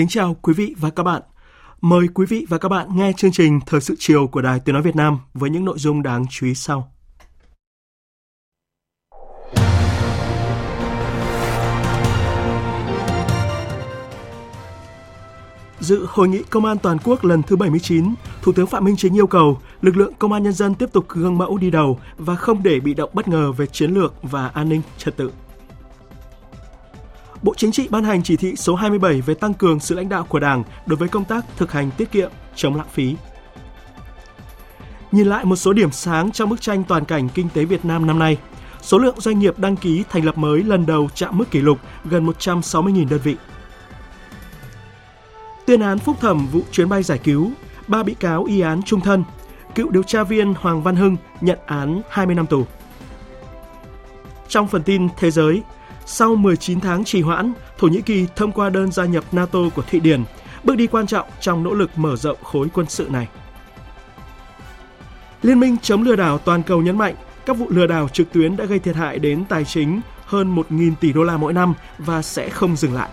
Kính chào quý vị và các bạn. Mời quý vị và các bạn nghe chương trình Thời sự chiều của Đài Tiếng Nói Việt Nam với những nội dung đáng chú ý sau. Dự hội nghị Công an toàn quốc lần thứ 79, Thủ tướng Phạm Minh Chính yêu cầu lực lượng công an nhân dân tiếp tục gương mẫu đi đầu và không để bị động bất ngờ về chiến lược và an ninh trật tự. Bộ Chính trị ban hành chỉ thị số 27 về tăng cường sự lãnh đạo của Đảng đối với công tác thực hành tiết kiệm, chống lãng phí. Nhìn lại một số điểm sáng trong bức tranh toàn cảnh kinh tế Việt Nam năm nay, số lượng doanh nghiệp đăng ký thành lập mới lần đầu chạm mức kỷ lục gần 160.000 đơn vị. Tuyên án phúc thẩm vụ chuyến bay giải cứu, ba bị cáo y án trung thân, cựu điều tra viên Hoàng Văn Hưng nhận án 20 năm tù. Trong phần tin thế giới, sau 19 tháng trì hoãn, Thổ Nhĩ Kỳ thông qua đơn gia nhập NATO của Thụy Điển, bước đi quan trọng trong nỗ lực mở rộng khối quân sự này. Liên minh chống lừa đảo toàn cầu nhấn mạnh các vụ lừa đảo trực tuyến đã gây thiệt hại đến tài chính hơn 1.000 tỷ đô la mỗi năm và sẽ không dừng lại.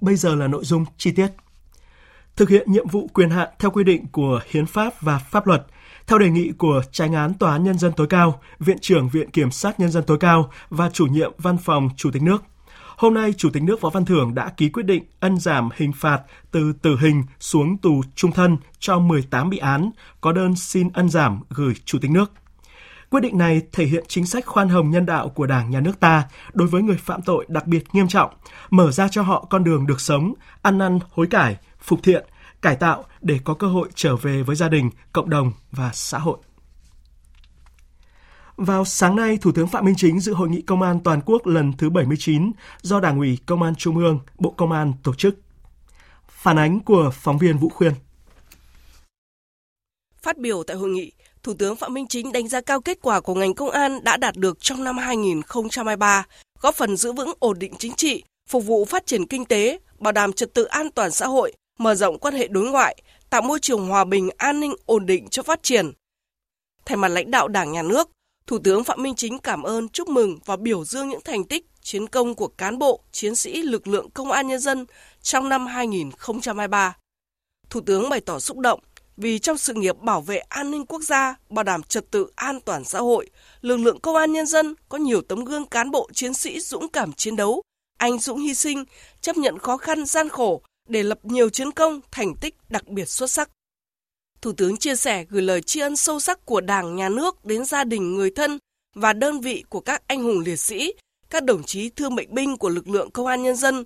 Bây giờ là nội dung chi tiết thực hiện nhiệm vụ quyền hạn theo quy định của hiến pháp và pháp luật, theo đề nghị của Tránh án Tòa án Nhân dân tối cao, Viện trưởng Viện Kiểm sát Nhân dân tối cao và chủ nhiệm Văn phòng Chủ tịch nước. Hôm nay, Chủ tịch nước Võ Văn Thưởng đã ký quyết định ân giảm hình phạt từ tử hình xuống tù trung thân cho 18 bị án, có đơn xin ân giảm gửi Chủ tịch nước. Quyết định này thể hiện chính sách khoan hồng nhân đạo của Đảng nhà nước ta đối với người phạm tội đặc biệt nghiêm trọng, mở ra cho họ con đường được sống, ăn năn hối cải, phục thiện, cải tạo để có cơ hội trở về với gia đình, cộng đồng và xã hội. Vào sáng nay, Thủ tướng Phạm Minh Chính dự hội nghị công an toàn quốc lần thứ 79 do Đảng ủy Công an Trung ương, Bộ Công an tổ chức. Phản ánh của phóng viên Vũ Khuyên. Phát biểu tại hội nghị, Thủ tướng Phạm Minh Chính đánh giá cao kết quả của ngành công an đã đạt được trong năm 2023, góp phần giữ vững ổn định chính trị, phục vụ phát triển kinh tế, bảo đảm trật tự an toàn xã hội, mở rộng quan hệ đối ngoại, tạo môi trường hòa bình, an ninh, ổn định cho phát triển. Thay mặt lãnh đạo Đảng, Nhà nước, Thủ tướng Phạm Minh Chính cảm ơn, chúc mừng và biểu dương những thành tích, chiến công của cán bộ, chiến sĩ lực lượng công an nhân dân trong năm 2023. Thủ tướng bày tỏ xúc động vì trong sự nghiệp bảo vệ an ninh quốc gia, bảo đảm trật tự an toàn xã hội, lực lượng công an nhân dân có nhiều tấm gương cán bộ chiến sĩ dũng cảm chiến đấu, anh dũng hy sinh, chấp nhận khó khăn gian khổ để lập nhiều chiến công, thành tích đặc biệt xuất sắc. Thủ tướng chia sẻ gửi lời tri ân sâu sắc của Đảng, Nhà nước đến gia đình, người thân và đơn vị của các anh hùng liệt sĩ, các đồng chí thương bệnh binh của lực lượng công an nhân dân.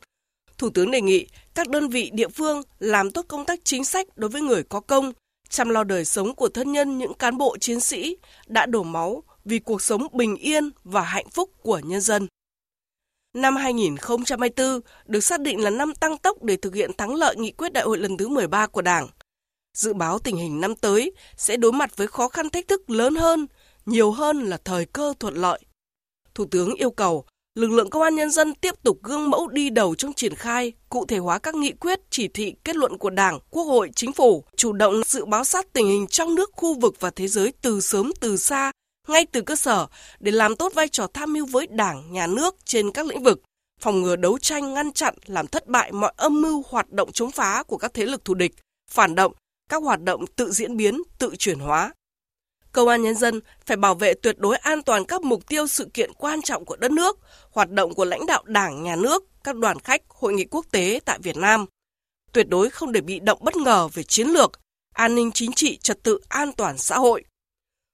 Thủ tướng đề nghị các đơn vị địa phương làm tốt công tác chính sách đối với người có công, chăm lo đời sống của thân nhân những cán bộ chiến sĩ đã đổ máu vì cuộc sống bình yên và hạnh phúc của nhân dân. Năm 2024 được xác định là năm tăng tốc để thực hiện thắng lợi nghị quyết đại hội lần thứ 13 của Đảng. Dự báo tình hình năm tới sẽ đối mặt với khó khăn thách thức lớn hơn, nhiều hơn là thời cơ thuận lợi. Thủ tướng yêu cầu lực lượng công an nhân dân tiếp tục gương mẫu đi đầu trong triển khai, cụ thể hóa các nghị quyết, chỉ thị, kết luận của Đảng, Quốc hội, Chính phủ, chủ động dự báo sát tình hình trong nước, khu vực và thế giới từ sớm từ xa ngay từ cơ sở để làm tốt vai trò tham mưu với Đảng, Nhà nước trên các lĩnh vực, phòng ngừa đấu tranh ngăn chặn làm thất bại mọi âm mưu hoạt động chống phá của các thế lực thù địch, phản động, các hoạt động tự diễn biến, tự chuyển hóa. Công an nhân dân phải bảo vệ tuyệt đối an toàn các mục tiêu sự kiện quan trọng của đất nước, hoạt động của lãnh đạo Đảng, Nhà nước, các đoàn khách, hội nghị quốc tế tại Việt Nam. Tuyệt đối không để bị động bất ngờ về chiến lược, an ninh chính trị, trật tự an toàn xã hội.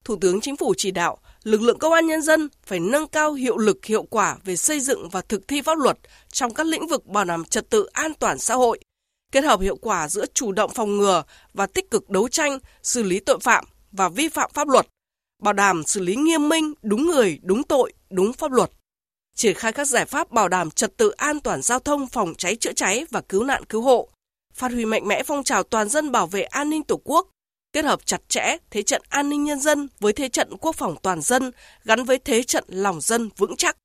Thủ tướng Chính phủ chỉ đạo lực lượng công an nhân dân phải nâng cao hiệu lực hiệu quả về xây dựng và thực thi pháp luật trong các lĩnh vực bảo đảm trật tự an toàn xã hội, kết hợp hiệu quả giữa chủ động phòng ngừa và tích cực đấu tranh, xử lý tội phạm và vi phạm pháp luật, bảo đảm xử lý nghiêm minh, đúng người, đúng tội, đúng pháp luật. Triển khai các giải pháp bảo đảm trật tự an toàn giao thông, phòng cháy chữa cháy và cứu nạn cứu hộ, phát huy mạnh mẽ phong trào toàn dân bảo vệ an ninh Tổ quốc, kết hợp chặt chẽ thế trận an ninh nhân dân với thế trận quốc phòng toàn dân gắn với thế trận lòng dân vững chắc.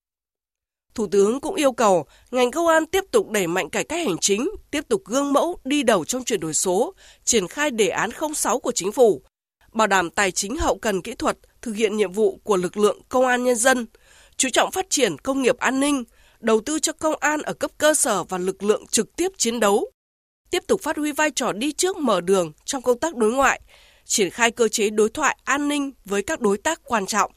Thủ tướng cũng yêu cầu ngành công an tiếp tục đẩy mạnh cải cách hành chính, tiếp tục gương mẫu đi đầu trong chuyển đổi số, triển khai đề án 06 của chính phủ, bảo đảm tài chính hậu cần kỹ thuật, thực hiện nhiệm vụ của lực lượng công an nhân dân, chú trọng phát triển công nghiệp an ninh, đầu tư cho công an ở cấp cơ sở và lực lượng trực tiếp chiến đấu, tiếp tục phát huy vai trò đi trước mở đường trong công tác đối ngoại, triển khai cơ chế đối thoại an ninh với các đối tác quan trọng.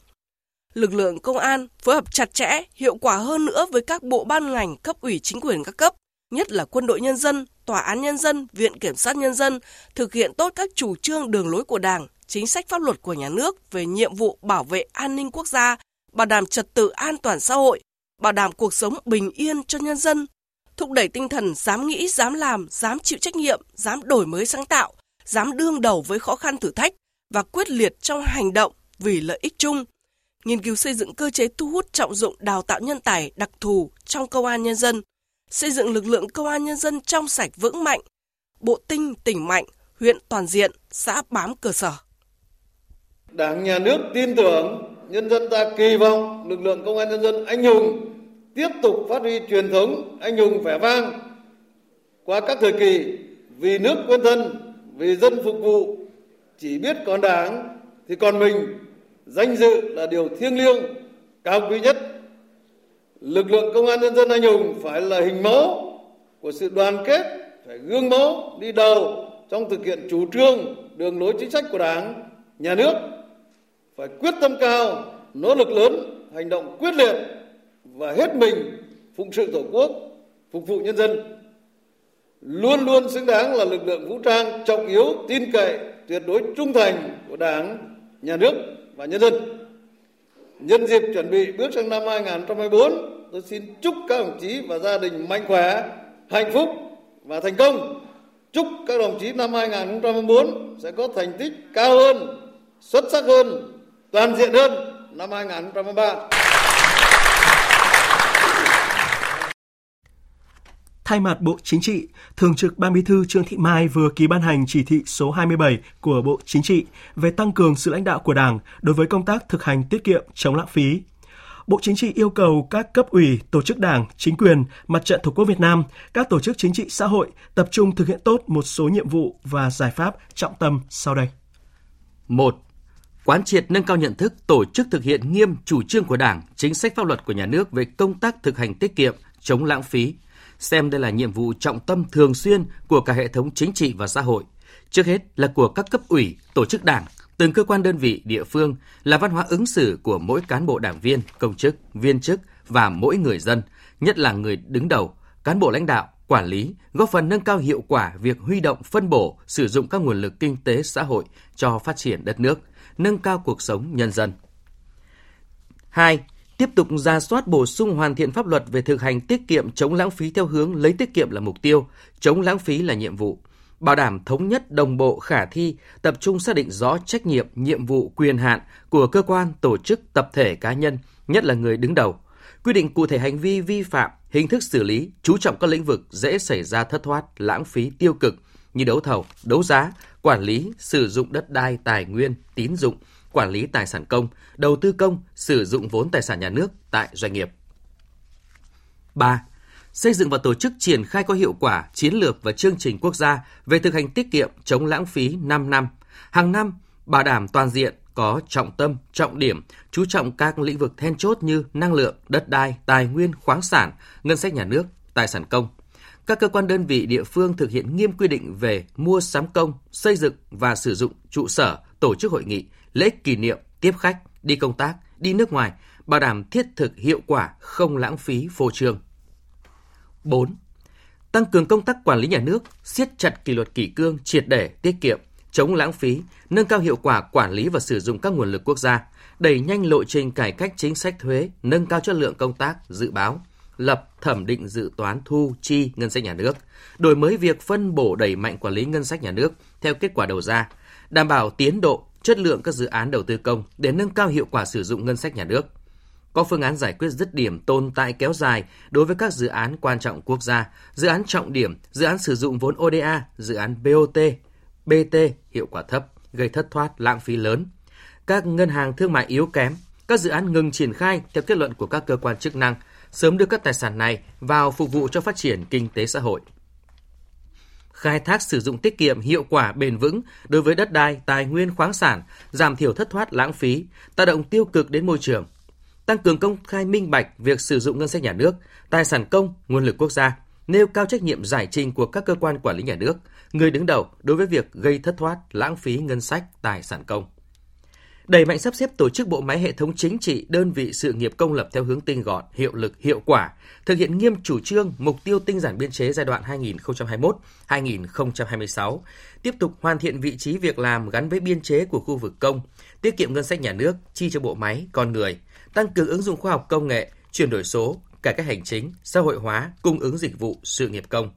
Lực lượng công an phối hợp chặt chẽ, hiệu quả hơn nữa với các bộ ban ngành cấp ủy chính quyền các cấp, nhất là quân đội nhân dân, tòa án nhân dân, viện kiểm sát nhân dân, thực hiện tốt các chủ trương đường lối của Đảng, chính sách pháp luật của nhà nước về nhiệm vụ bảo vệ an ninh quốc gia, bảo đảm trật tự an toàn xã hội, bảo đảm cuộc sống bình yên cho nhân dân, thúc đẩy tinh thần dám nghĩ, dám làm, dám chịu trách nhiệm, dám đổi mới sáng tạo, dám đương đầu với khó khăn thử thách và quyết liệt trong hành động vì lợi ích chung. Nghiên cứu xây dựng cơ chế thu hút trọng dụng đào tạo nhân tài đặc thù trong công an nhân dân, xây dựng lực lượng công an nhân dân trong sạch vững mạnh, bộ tinh tỉnh mạnh, huyện toàn diện, xã bám cơ sở. Đảng nhà nước tin tưởng, nhân dân ta kỳ vọng lực lượng công an nhân dân anh hùng tiếp tục phát huy truyền thống anh hùng vẻ vang qua các thời kỳ vì nước quên thân, vì dân phục vụ, chỉ biết còn đảng thì còn mình, danh dự là điều thiêng liêng, cao quý nhất. Lực lượng công an nhân dân anh hùng phải là hình mẫu của sự đoàn kết, phải gương mẫu, đi đầu trong thực hiện chủ trương, đường lối chính sách của đảng, nhà nước. Phải quyết tâm cao, nỗ lực lớn, hành động quyết liệt và hết mình phụng sự tổ quốc, phục vụ nhân dân. Luôn luôn xứng đáng là lực lượng vũ trang trọng yếu, tin cậy, tuyệt đối trung thành của đảng, nhà nước và nhân dân. Nhân dịp chuẩn bị bước sang năm 2024 tôi xin chúc các đồng chí và gia đình mạnh khỏe, hạnh phúc và thành công. Chúc các đồng chí năm 2024 sẽ có thành tích cao hơn, xuất sắc hơn, toàn diện hơn năm 2023 Thay mặt Bộ Chính trị, Thường trực Ban Bí thư Trương Thị Mai vừa ký ban hành chỉ thị số 27 của Bộ Chính trị về tăng cường sự lãnh đạo của Đảng đối với công tác thực hành tiết kiệm chống lãng phí. Bộ Chính trị yêu cầu các cấp ủy, tổ chức đảng, chính quyền, mặt trận Tổ quốc Việt Nam, các tổ chức chính trị xã hội tập trung thực hiện tốt một số nhiệm vụ và giải pháp trọng tâm sau đây. 1. Quán triệt nâng cao nhận thức tổ chức thực hiện nghiêm chủ trương của Đảng, chính sách pháp luật của nhà nước về công tác thực hành tiết kiệm, chống lãng phí, xem đây là nhiệm vụ trọng tâm thường xuyên của cả hệ thống chính trị và xã hội. Trước hết là của các cấp ủy, tổ chức đảng, từng cơ quan đơn vị địa phương là văn hóa ứng xử của mỗi cán bộ đảng viên, công chức, viên chức và mỗi người dân, nhất là người đứng đầu, cán bộ lãnh đạo, quản lý, góp phần nâng cao hiệu quả việc huy động phân bổ, sử dụng các nguồn lực kinh tế xã hội cho phát triển đất nước, nâng cao cuộc sống nhân dân. 2 tiếp tục ra soát bổ sung hoàn thiện pháp luật về thực hành tiết kiệm chống lãng phí theo hướng lấy tiết kiệm là mục tiêu, chống lãng phí là nhiệm vụ, bảo đảm thống nhất đồng bộ khả thi, tập trung xác định rõ trách nhiệm, nhiệm vụ, quyền hạn của cơ quan, tổ chức, tập thể cá nhân, nhất là người đứng đầu, quy định cụ thể hành vi vi phạm, hình thức xử lý, chú trọng các lĩnh vực dễ xảy ra thất thoát, lãng phí tiêu cực như đấu thầu, đấu giá, quản lý, sử dụng đất đai, tài nguyên, tín dụng, quản lý tài sản công, đầu tư công, sử dụng vốn tài sản nhà nước tại doanh nghiệp. 3. Xây dựng và tổ chức triển khai có hiệu quả chiến lược và chương trình quốc gia về thực hành tiết kiệm chống lãng phí 5 năm. Hàng năm, bảo đảm toàn diện, có trọng tâm, trọng điểm, chú trọng các lĩnh vực then chốt như năng lượng, đất đai, tài nguyên, khoáng sản, ngân sách nhà nước, tài sản công. Các cơ quan đơn vị địa phương thực hiện nghiêm quy định về mua sắm công, xây dựng và sử dụng trụ sở, tổ chức hội nghị, lễ kỷ niệm, tiếp khách, đi công tác, đi nước ngoài, bảo đảm thiết thực hiệu quả, không lãng phí phô trương. 4. Tăng cường công tác quản lý nhà nước, siết chặt kỷ luật kỷ cương, triệt để, tiết kiệm, chống lãng phí, nâng cao hiệu quả quản lý và sử dụng các nguồn lực quốc gia, đẩy nhanh lộ trình cải cách chính sách thuế, nâng cao chất lượng công tác dự báo, lập thẩm định dự toán thu chi ngân sách nhà nước, đổi mới việc phân bổ đẩy mạnh quản lý ngân sách nhà nước theo kết quả đầu ra, đảm bảo tiến độ, chất lượng các dự án đầu tư công để nâng cao hiệu quả sử dụng ngân sách nhà nước. Có phương án giải quyết dứt điểm tồn tại kéo dài đối với các dự án quan trọng quốc gia, dự án trọng điểm, dự án sử dụng vốn ODA, dự án BOT, BT hiệu quả thấp, gây thất thoát, lãng phí lớn. Các ngân hàng thương mại yếu kém, các dự án ngừng triển khai theo kết luận của các cơ quan chức năng, sớm đưa các tài sản này vào phục vụ cho phát triển kinh tế xã hội khai thác sử dụng tiết kiệm hiệu quả bền vững đối với đất đai, tài nguyên khoáng sản, giảm thiểu thất thoát lãng phí, tác động tiêu cực đến môi trường, tăng cường công khai minh bạch việc sử dụng ngân sách nhà nước, tài sản công, nguồn lực quốc gia, nêu cao trách nhiệm giải trình của các cơ quan quản lý nhà nước, người đứng đầu đối với việc gây thất thoát, lãng phí ngân sách, tài sản công đẩy mạnh sắp xếp tổ chức bộ máy hệ thống chính trị, đơn vị sự nghiệp công lập theo hướng tinh gọn, hiệu lực, hiệu quả, thực hiện nghiêm chủ trương, mục tiêu tinh giản biên chế giai đoạn 2021-2026, tiếp tục hoàn thiện vị trí việc làm gắn với biên chế của khu vực công, tiết kiệm ngân sách nhà nước, chi cho bộ máy, con người, tăng cường ứng dụng khoa học công nghệ, chuyển đổi số, cải cách hành chính, xã hội hóa, cung ứng dịch vụ, sự nghiệp công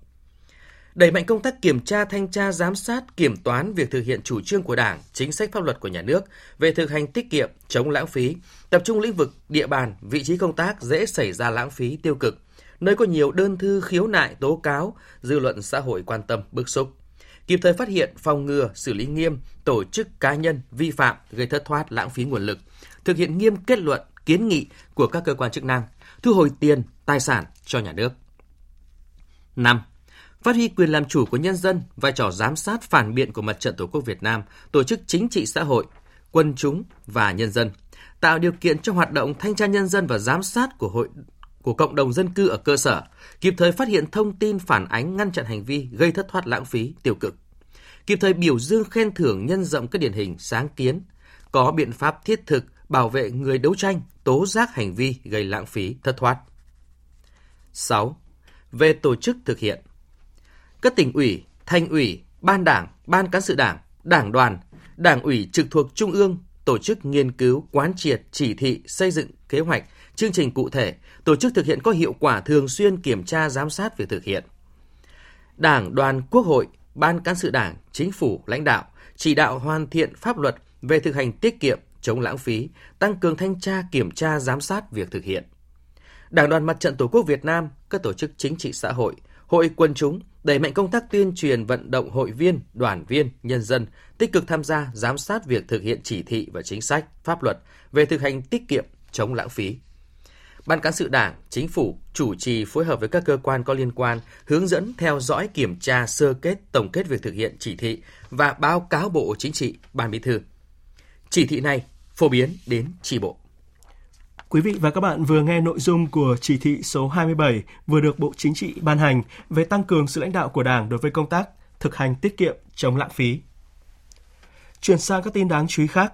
đẩy mạnh công tác kiểm tra, thanh tra, giám sát, kiểm toán việc thực hiện chủ trương của Đảng, chính sách pháp luật của nhà nước về thực hành tiết kiệm, chống lãng phí, tập trung lĩnh vực, địa bàn, vị trí công tác dễ xảy ra lãng phí tiêu cực, nơi có nhiều đơn thư khiếu nại tố cáo, dư luận xã hội quan tâm bức xúc. Kịp thời phát hiện, phòng ngừa, xử lý nghiêm tổ chức cá nhân vi phạm gây thất thoát lãng phí nguồn lực, thực hiện nghiêm kết luận, kiến nghị của các cơ quan chức năng, thu hồi tiền, tài sản cho nhà nước. 5 phát huy quyền làm chủ của nhân dân, vai trò giám sát phản biện của Mặt trận Tổ quốc Việt Nam, tổ chức chính trị xã hội, quân chúng và nhân dân, tạo điều kiện cho hoạt động thanh tra nhân dân và giám sát của hội của cộng đồng dân cư ở cơ sở, kịp thời phát hiện thông tin phản ánh ngăn chặn hành vi gây thất thoát lãng phí tiêu cực. Kịp thời biểu dương khen thưởng nhân rộng các điển hình sáng kiến, có biện pháp thiết thực bảo vệ người đấu tranh, tố giác hành vi gây lãng phí thất thoát. 6. Về tổ chức thực hiện các tỉnh ủy, thành ủy, ban đảng, ban cán sự đảng, đảng đoàn, đảng ủy trực thuộc trung ương tổ chức nghiên cứu, quán triệt, chỉ thị, xây dựng kế hoạch, chương trình cụ thể, tổ chức thực hiện có hiệu quả thường xuyên kiểm tra giám sát việc thực hiện. Đảng, đoàn, Quốc hội, ban cán sự đảng, chính phủ, lãnh đạo chỉ đạo hoàn thiện pháp luật về thực hành tiết kiệm, chống lãng phí, tăng cường thanh tra, kiểm tra, giám sát việc thực hiện. Đảng đoàn Mặt trận Tổ quốc Việt Nam, các tổ chức chính trị xã hội, hội quân chúng đẩy mạnh công tác tuyên truyền vận động hội viên, đoàn viên, nhân dân tích cực tham gia giám sát việc thực hiện chỉ thị và chính sách, pháp luật về thực hành tiết kiệm, chống lãng phí. Ban cán sự Đảng, Chính phủ chủ trì phối hợp với các cơ quan có liên quan hướng dẫn theo dõi kiểm tra sơ kết tổng kết việc thực hiện chỉ thị và báo cáo Bộ Chính trị, Ban Bí thư. Chỉ thị này phổ biến đến tri bộ. Quý vị và các bạn vừa nghe nội dung của chỉ thị số 27 vừa được Bộ Chính trị ban hành về tăng cường sự lãnh đạo của Đảng đối với công tác thực hành tiết kiệm chống lãng phí. Chuyển sang các tin đáng chú ý khác.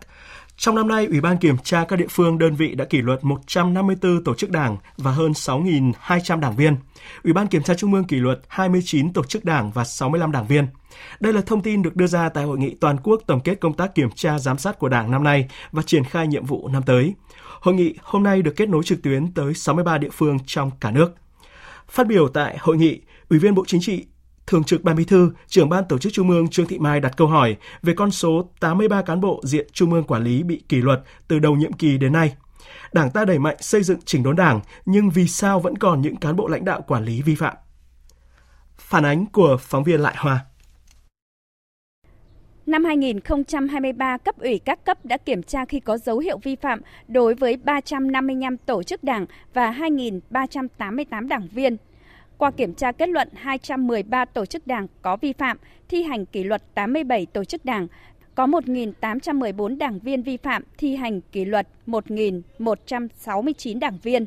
Trong năm nay, Ủy ban kiểm tra các địa phương đơn vị đã kỷ luật 154 tổ chức đảng và hơn 6.200 đảng viên. Ủy ban kiểm tra Trung ương kỷ luật 29 tổ chức đảng và 65 đảng viên. Đây là thông tin được đưa ra tại hội nghị toàn quốc tổng kết công tác kiểm tra giám sát của Đảng năm nay và triển khai nhiệm vụ năm tới. Hội nghị hôm nay được kết nối trực tuyến tới 63 địa phương trong cả nước. Phát biểu tại hội nghị, Ủy viên Bộ Chính trị, Thường trực Ban Bí thư, trưởng ban tổ chức Trung ương Trương Thị Mai đặt câu hỏi về con số 83 cán bộ diện Trung ương quản lý bị kỷ luật từ đầu nhiệm kỳ đến nay. Đảng ta đẩy mạnh xây dựng chỉnh đốn đảng, nhưng vì sao vẫn còn những cán bộ lãnh đạo quản lý vi phạm? Phản ánh của phóng viên Lại Hoa. Năm 2023, cấp ủy các cấp đã kiểm tra khi có dấu hiệu vi phạm đối với 355 tổ chức đảng và 2.388 đảng viên. Qua kiểm tra kết luận 213 tổ chức đảng có vi phạm, thi hành kỷ luật 87 tổ chức đảng, có 1.814 đảng viên vi phạm, thi hành kỷ luật 1.169 đảng viên.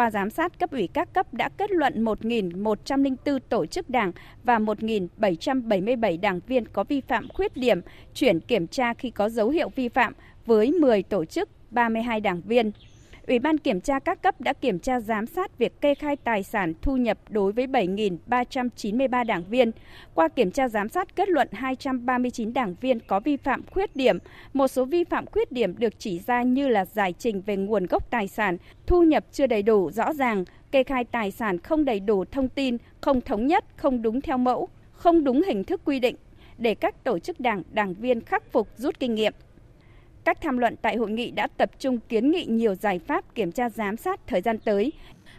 Qua giám sát, cấp ủy các cấp đã kết luận 1.104 tổ chức đảng và 1.777 đảng viên có vi phạm khuyết điểm, chuyển kiểm tra khi có dấu hiệu vi phạm với 10 tổ chức, 32 đảng viên. Ủy ban kiểm tra các cấp đã kiểm tra giám sát việc kê khai tài sản thu nhập đối với 7.393 đảng viên. Qua kiểm tra giám sát kết luận 239 đảng viên có vi phạm khuyết điểm. Một số vi phạm khuyết điểm được chỉ ra như là giải trình về nguồn gốc tài sản, thu nhập chưa đầy đủ rõ ràng, kê khai tài sản không đầy đủ thông tin, không thống nhất, không đúng theo mẫu, không đúng hình thức quy định để các tổ chức đảng, đảng viên khắc phục rút kinh nghiệm. Các tham luận tại hội nghị đã tập trung kiến nghị nhiều giải pháp kiểm tra giám sát thời gian tới.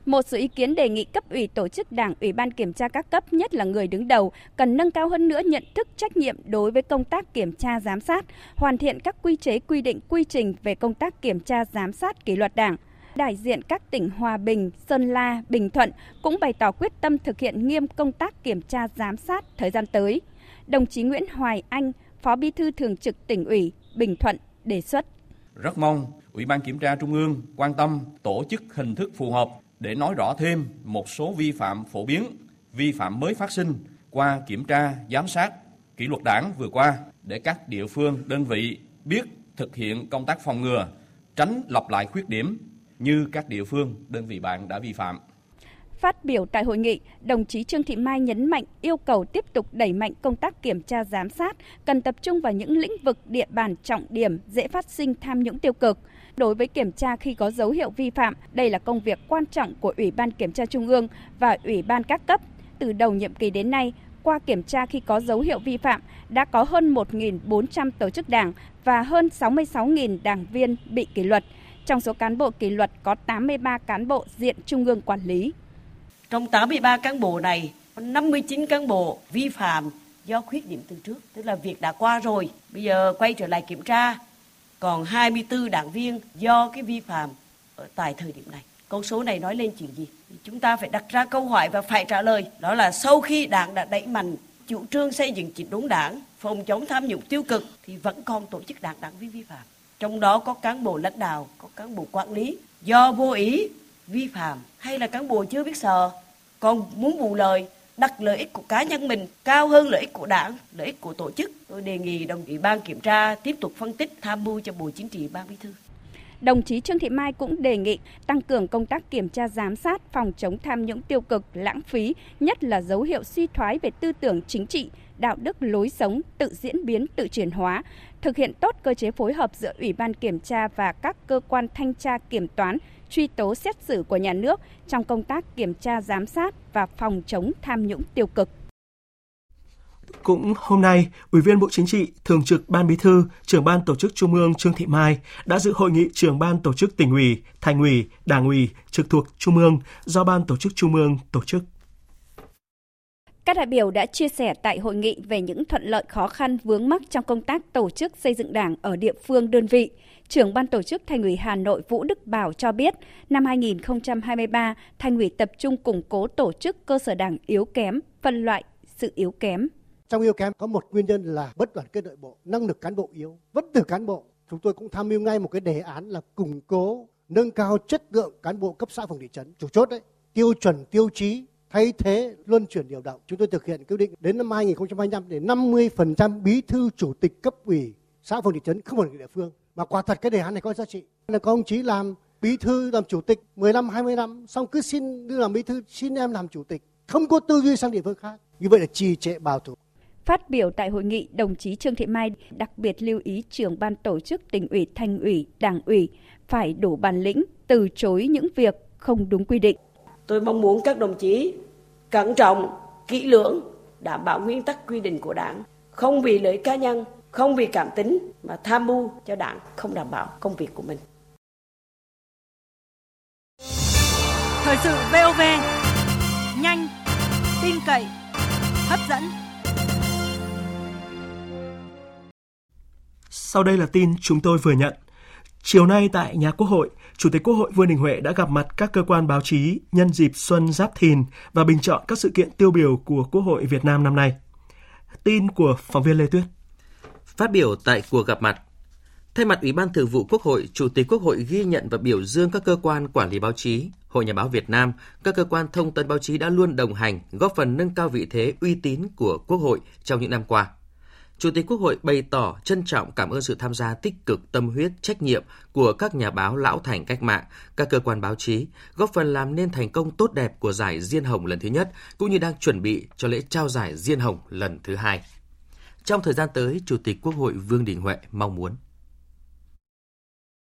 Một số ý kiến đề nghị cấp ủy tổ chức đảng, ủy ban kiểm tra các cấp, nhất là người đứng đầu, cần nâng cao hơn nữa nhận thức trách nhiệm đối với công tác kiểm tra giám sát, hoàn thiện các quy chế quy định quy trình về công tác kiểm tra giám sát kỷ luật đảng. Đại diện các tỉnh Hòa Bình, Sơn La, Bình Thuận cũng bày tỏ quyết tâm thực hiện nghiêm công tác kiểm tra giám sát thời gian tới. Đồng chí Nguyễn Hoài Anh, Phó Bí thư Thường trực tỉnh ủy Bình Thuận đề xuất. Rất mong Ủy ban Kiểm tra Trung ương quan tâm tổ chức hình thức phù hợp để nói rõ thêm một số vi phạm phổ biến, vi phạm mới phát sinh qua kiểm tra, giám sát, kỷ luật đảng vừa qua để các địa phương, đơn vị biết thực hiện công tác phòng ngừa, tránh lặp lại khuyết điểm như các địa phương, đơn vị bạn đã vi phạm. Phát biểu tại hội nghị, đồng chí Trương Thị Mai nhấn mạnh yêu cầu tiếp tục đẩy mạnh công tác kiểm tra giám sát, cần tập trung vào những lĩnh vực địa bàn trọng điểm dễ phát sinh tham nhũng tiêu cực. Đối với kiểm tra khi có dấu hiệu vi phạm, đây là công việc quan trọng của Ủy ban Kiểm tra Trung ương và Ủy ban các cấp. Từ đầu nhiệm kỳ đến nay, qua kiểm tra khi có dấu hiệu vi phạm, đã có hơn 1.400 tổ chức đảng và hơn 66.000 đảng viên bị kỷ luật. Trong số cán bộ kỷ luật có 83 cán bộ diện Trung ương quản lý. Trong 83 cán bộ này, có 59 cán bộ vi phạm do khuyết điểm từ trước, tức là việc đã qua rồi, bây giờ quay trở lại kiểm tra. Còn 24 đảng viên do cái vi phạm ở tại thời điểm này. Con số này nói lên chuyện gì? Chúng ta phải đặt ra câu hỏi và phải trả lời. Đó là sau khi đảng đã đẩy mạnh chủ trương xây dựng chỉnh đốn đảng, phòng chống tham nhũng tiêu cực thì vẫn còn tổ chức đảng đảng viên vi phạm. Trong đó có cán bộ lãnh đạo, có cán bộ quản lý do vô ý vi phạm hay là cán bộ chưa biết sợ còn muốn bù lời đặt lợi ích của cá nhân mình cao hơn lợi ích của đảng lợi ích của tổ chức. Tôi đề nghị đồng chí ban kiểm tra tiếp tục phân tích tham mưu cho bộ chính trị ban bí thư. Đồng chí Trương Thị Mai cũng đề nghị tăng cường công tác kiểm tra giám sát phòng chống tham nhũng tiêu cực, lãng phí, nhất là dấu hiệu suy thoái về tư tưởng chính trị, đạo đức lối sống, tự diễn biến, tự chuyển hóa, thực hiện tốt cơ chế phối hợp giữa Ủy ban kiểm tra và các cơ quan thanh tra kiểm toán truy tố xét xử của nhà nước trong công tác kiểm tra giám sát và phòng chống tham nhũng tiêu cực. Cũng hôm nay, Ủy viên Bộ Chính trị, Thường trực Ban Bí thư, Trưởng ban Tổ chức Trung ương Trương Thị Mai đã dự hội nghị Trưởng ban Tổ chức tỉnh ủy, thành ủy, đảng ủy trực thuộc Trung ương do Ban Tổ chức Trung ương tổ chức. Các đại biểu đã chia sẻ tại hội nghị về những thuận lợi khó khăn vướng mắc trong công tác tổ chức xây dựng Đảng ở địa phương đơn vị. Trưởng ban tổ chức Thành ủy Hà Nội Vũ Đức Bảo cho biết, năm 2023, Thành ủy tập trung củng cố tổ chức cơ sở Đảng yếu kém, phân loại sự yếu kém. Trong yếu kém có một nguyên nhân là bất đoàn kết nội bộ, năng lực cán bộ yếu, vẫn từ cán bộ. Chúng tôi cũng tham mưu ngay một cái đề án là củng cố, nâng cao chất lượng cán bộ cấp xã phường thị trấn, chủ chốt đấy, tiêu chuẩn, tiêu chí, thay thế luân chuyển điều động. Chúng tôi thực hiện quyết định đến năm 2025 để 50% bí thư chủ tịch cấp ủy xã phường thị trấn không phải địa phương. Mà quả thật cái đề án này có giá trị. Là có ông chí làm bí thư làm chủ tịch 15 20 năm xong cứ xin đưa làm bí thư xin em làm chủ tịch không có tư duy sang địa phương khác như vậy là trì trệ bảo thủ Phát biểu tại hội nghị, đồng chí Trương Thị Mai đặc biệt lưu ý trưởng ban tổ chức tỉnh ủy, thành ủy, đảng ủy phải đủ bản lĩnh từ chối những việc không đúng quy định. Tôi mong muốn các đồng chí cẩn trọng, kỹ lưỡng, đảm bảo nguyên tắc quy định của đảng, không vì lợi cá nhân, không vì cảm tính mà tham mưu cho đảng không đảm bảo công việc của mình. Thời sự VOV, nhanh, tin cậy, hấp dẫn. Sau đây là tin chúng tôi vừa nhận. Chiều nay tại nhà Quốc hội, Chủ tịch Quốc hội Vương Đình Huệ đã gặp mặt các cơ quan báo chí nhân dịp Xuân Giáp Thìn và bình chọn các sự kiện tiêu biểu của Quốc hội Việt Nam năm nay. Tin của phóng viên Lê Tuyết. Phát biểu tại cuộc gặp mặt, thay mặt Ủy ban Thường vụ Quốc hội, Chủ tịch Quốc hội ghi nhận và biểu dương các cơ quan quản lý báo chí, Hội Nhà báo Việt Nam, các cơ quan thông tấn báo chí đã luôn đồng hành, góp phần nâng cao vị thế uy tín của Quốc hội trong những năm qua. Chủ tịch Quốc hội bày tỏ trân trọng cảm ơn sự tham gia tích cực tâm huyết trách nhiệm của các nhà báo lão thành cách mạng, các cơ quan báo chí, góp phần làm nên thành công tốt đẹp của giải Diên Hồng lần thứ nhất, cũng như đang chuẩn bị cho lễ trao giải Diên Hồng lần thứ hai. Trong thời gian tới, Chủ tịch Quốc hội Vương Đình Huệ mong muốn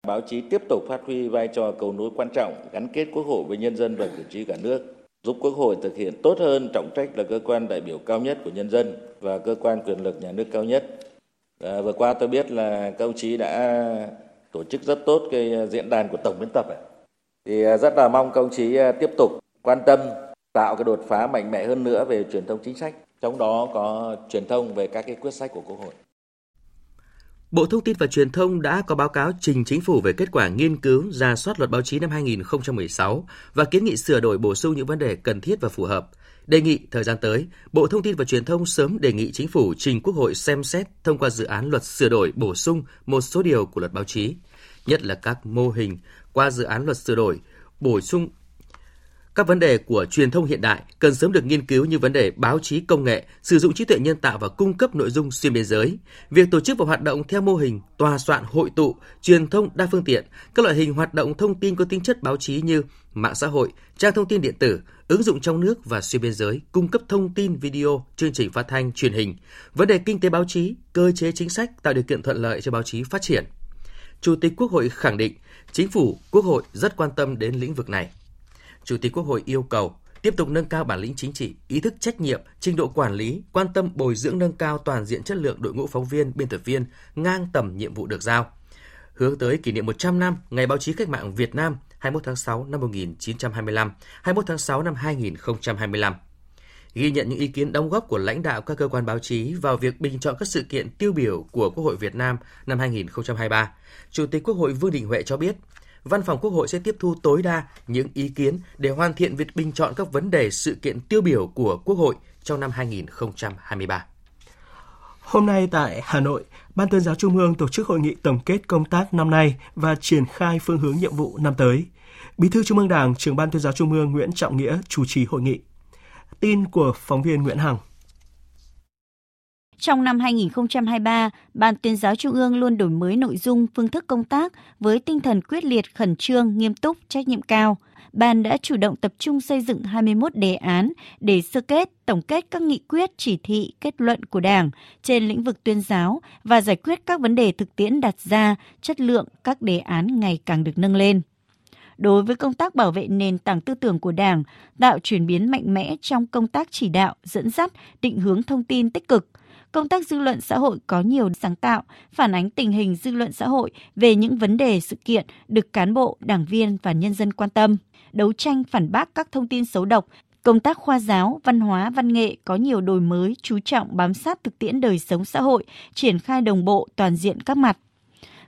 Báo chí tiếp tục phát huy vai trò cầu nối quan trọng, gắn kết Quốc hội với nhân dân và cử tri cả nước, giúp Quốc hội thực hiện tốt hơn trọng trách là cơ quan đại biểu cao nhất của nhân dân và cơ quan quyền lực nhà nước cao nhất. À, vừa qua tôi biết là các ông chí đã tổ chức rất tốt cái à, diễn đàn của tổng biên tập ấy. Thì à, rất là mong các ông chí à, tiếp tục quan tâm tạo cái đột phá mạnh mẽ hơn nữa về truyền thông chính sách, trong đó có truyền thông về các cái quyết sách của Quốc hội. Bộ Thông tin và Truyền thông đã có báo cáo trình chính phủ về kết quả nghiên cứu ra soát luật báo chí năm 2016 và kiến nghị sửa đổi bổ sung những vấn đề cần thiết và phù hợp. Đề nghị thời gian tới, Bộ Thông tin và Truyền thông sớm đề nghị chính phủ trình Quốc hội xem xét thông qua dự án luật sửa đổi bổ sung một số điều của luật báo chí, nhất là các mô hình qua dự án luật sửa đổi bổ sung các vấn đề của truyền thông hiện đại cần sớm được nghiên cứu như vấn đề báo chí công nghệ, sử dụng trí tuệ nhân tạo và cung cấp nội dung xuyên biên giới, việc tổ chức và hoạt động theo mô hình tòa soạn hội tụ, truyền thông đa phương tiện, các loại hình hoạt động thông tin có tính chất báo chí như mạng xã hội, trang thông tin điện tử, ứng dụng trong nước và xuyên biên giới, cung cấp thông tin video, chương trình phát thanh, truyền hình, vấn đề kinh tế báo chí, cơ chế chính sách tạo điều kiện thuận lợi cho báo chí phát triển. Chủ tịch Quốc hội khẳng định, chính phủ, Quốc hội rất quan tâm đến lĩnh vực này. Chủ tịch Quốc hội yêu cầu tiếp tục nâng cao bản lĩnh chính trị, ý thức trách nhiệm, trình độ quản lý, quan tâm bồi dưỡng nâng cao toàn diện chất lượng đội ngũ phóng viên, biên tập viên ngang tầm nhiệm vụ được giao. Hướng tới kỷ niệm 100 năm Ngày báo chí cách mạng Việt Nam 21 tháng 6 năm 1925, 21 tháng 6 năm 2025 ghi nhận những ý kiến đóng góp của lãnh đạo các cơ quan báo chí vào việc bình chọn các sự kiện tiêu biểu của Quốc hội Việt Nam năm 2023. Chủ tịch Quốc hội Vương Đình Huệ cho biết, Văn phòng Quốc hội sẽ tiếp thu tối đa những ý kiến để hoàn thiện việc bình chọn các vấn đề sự kiện tiêu biểu của Quốc hội trong năm 2023. Hôm nay tại Hà Nội, Ban tuyên giáo Trung ương tổ chức hội nghị tổng kết công tác năm nay và triển khai phương hướng nhiệm vụ năm tới. Bí thư Trung ương Đảng, trưởng Ban tuyên giáo Trung ương Nguyễn Trọng Nghĩa chủ trì hội nghị. Tin của phóng viên Nguyễn Hằng. Trong năm 2023, Ban tuyên giáo Trung ương luôn đổi mới nội dung, phương thức công tác với tinh thần quyết liệt, khẩn trương, nghiêm túc, trách nhiệm cao. Ban đã chủ động tập trung xây dựng 21 đề án để sơ kết, tổng kết các nghị quyết, chỉ thị, kết luận của Đảng trên lĩnh vực tuyên giáo và giải quyết các vấn đề thực tiễn đặt ra, chất lượng các đề án ngày càng được nâng lên đối với công tác bảo vệ nền tảng tư tưởng của Đảng, tạo chuyển biến mạnh mẽ trong công tác chỉ đạo, dẫn dắt, định hướng thông tin tích cực – công tác dư luận xã hội có nhiều sáng tạo, phản ánh tình hình dư luận xã hội về những vấn đề sự kiện được cán bộ, đảng viên và nhân dân quan tâm, đấu tranh phản bác các thông tin xấu độc, công tác khoa giáo, văn hóa, văn nghệ có nhiều đổi mới, chú trọng bám sát thực tiễn đời sống xã hội, triển khai đồng bộ toàn diện các mặt.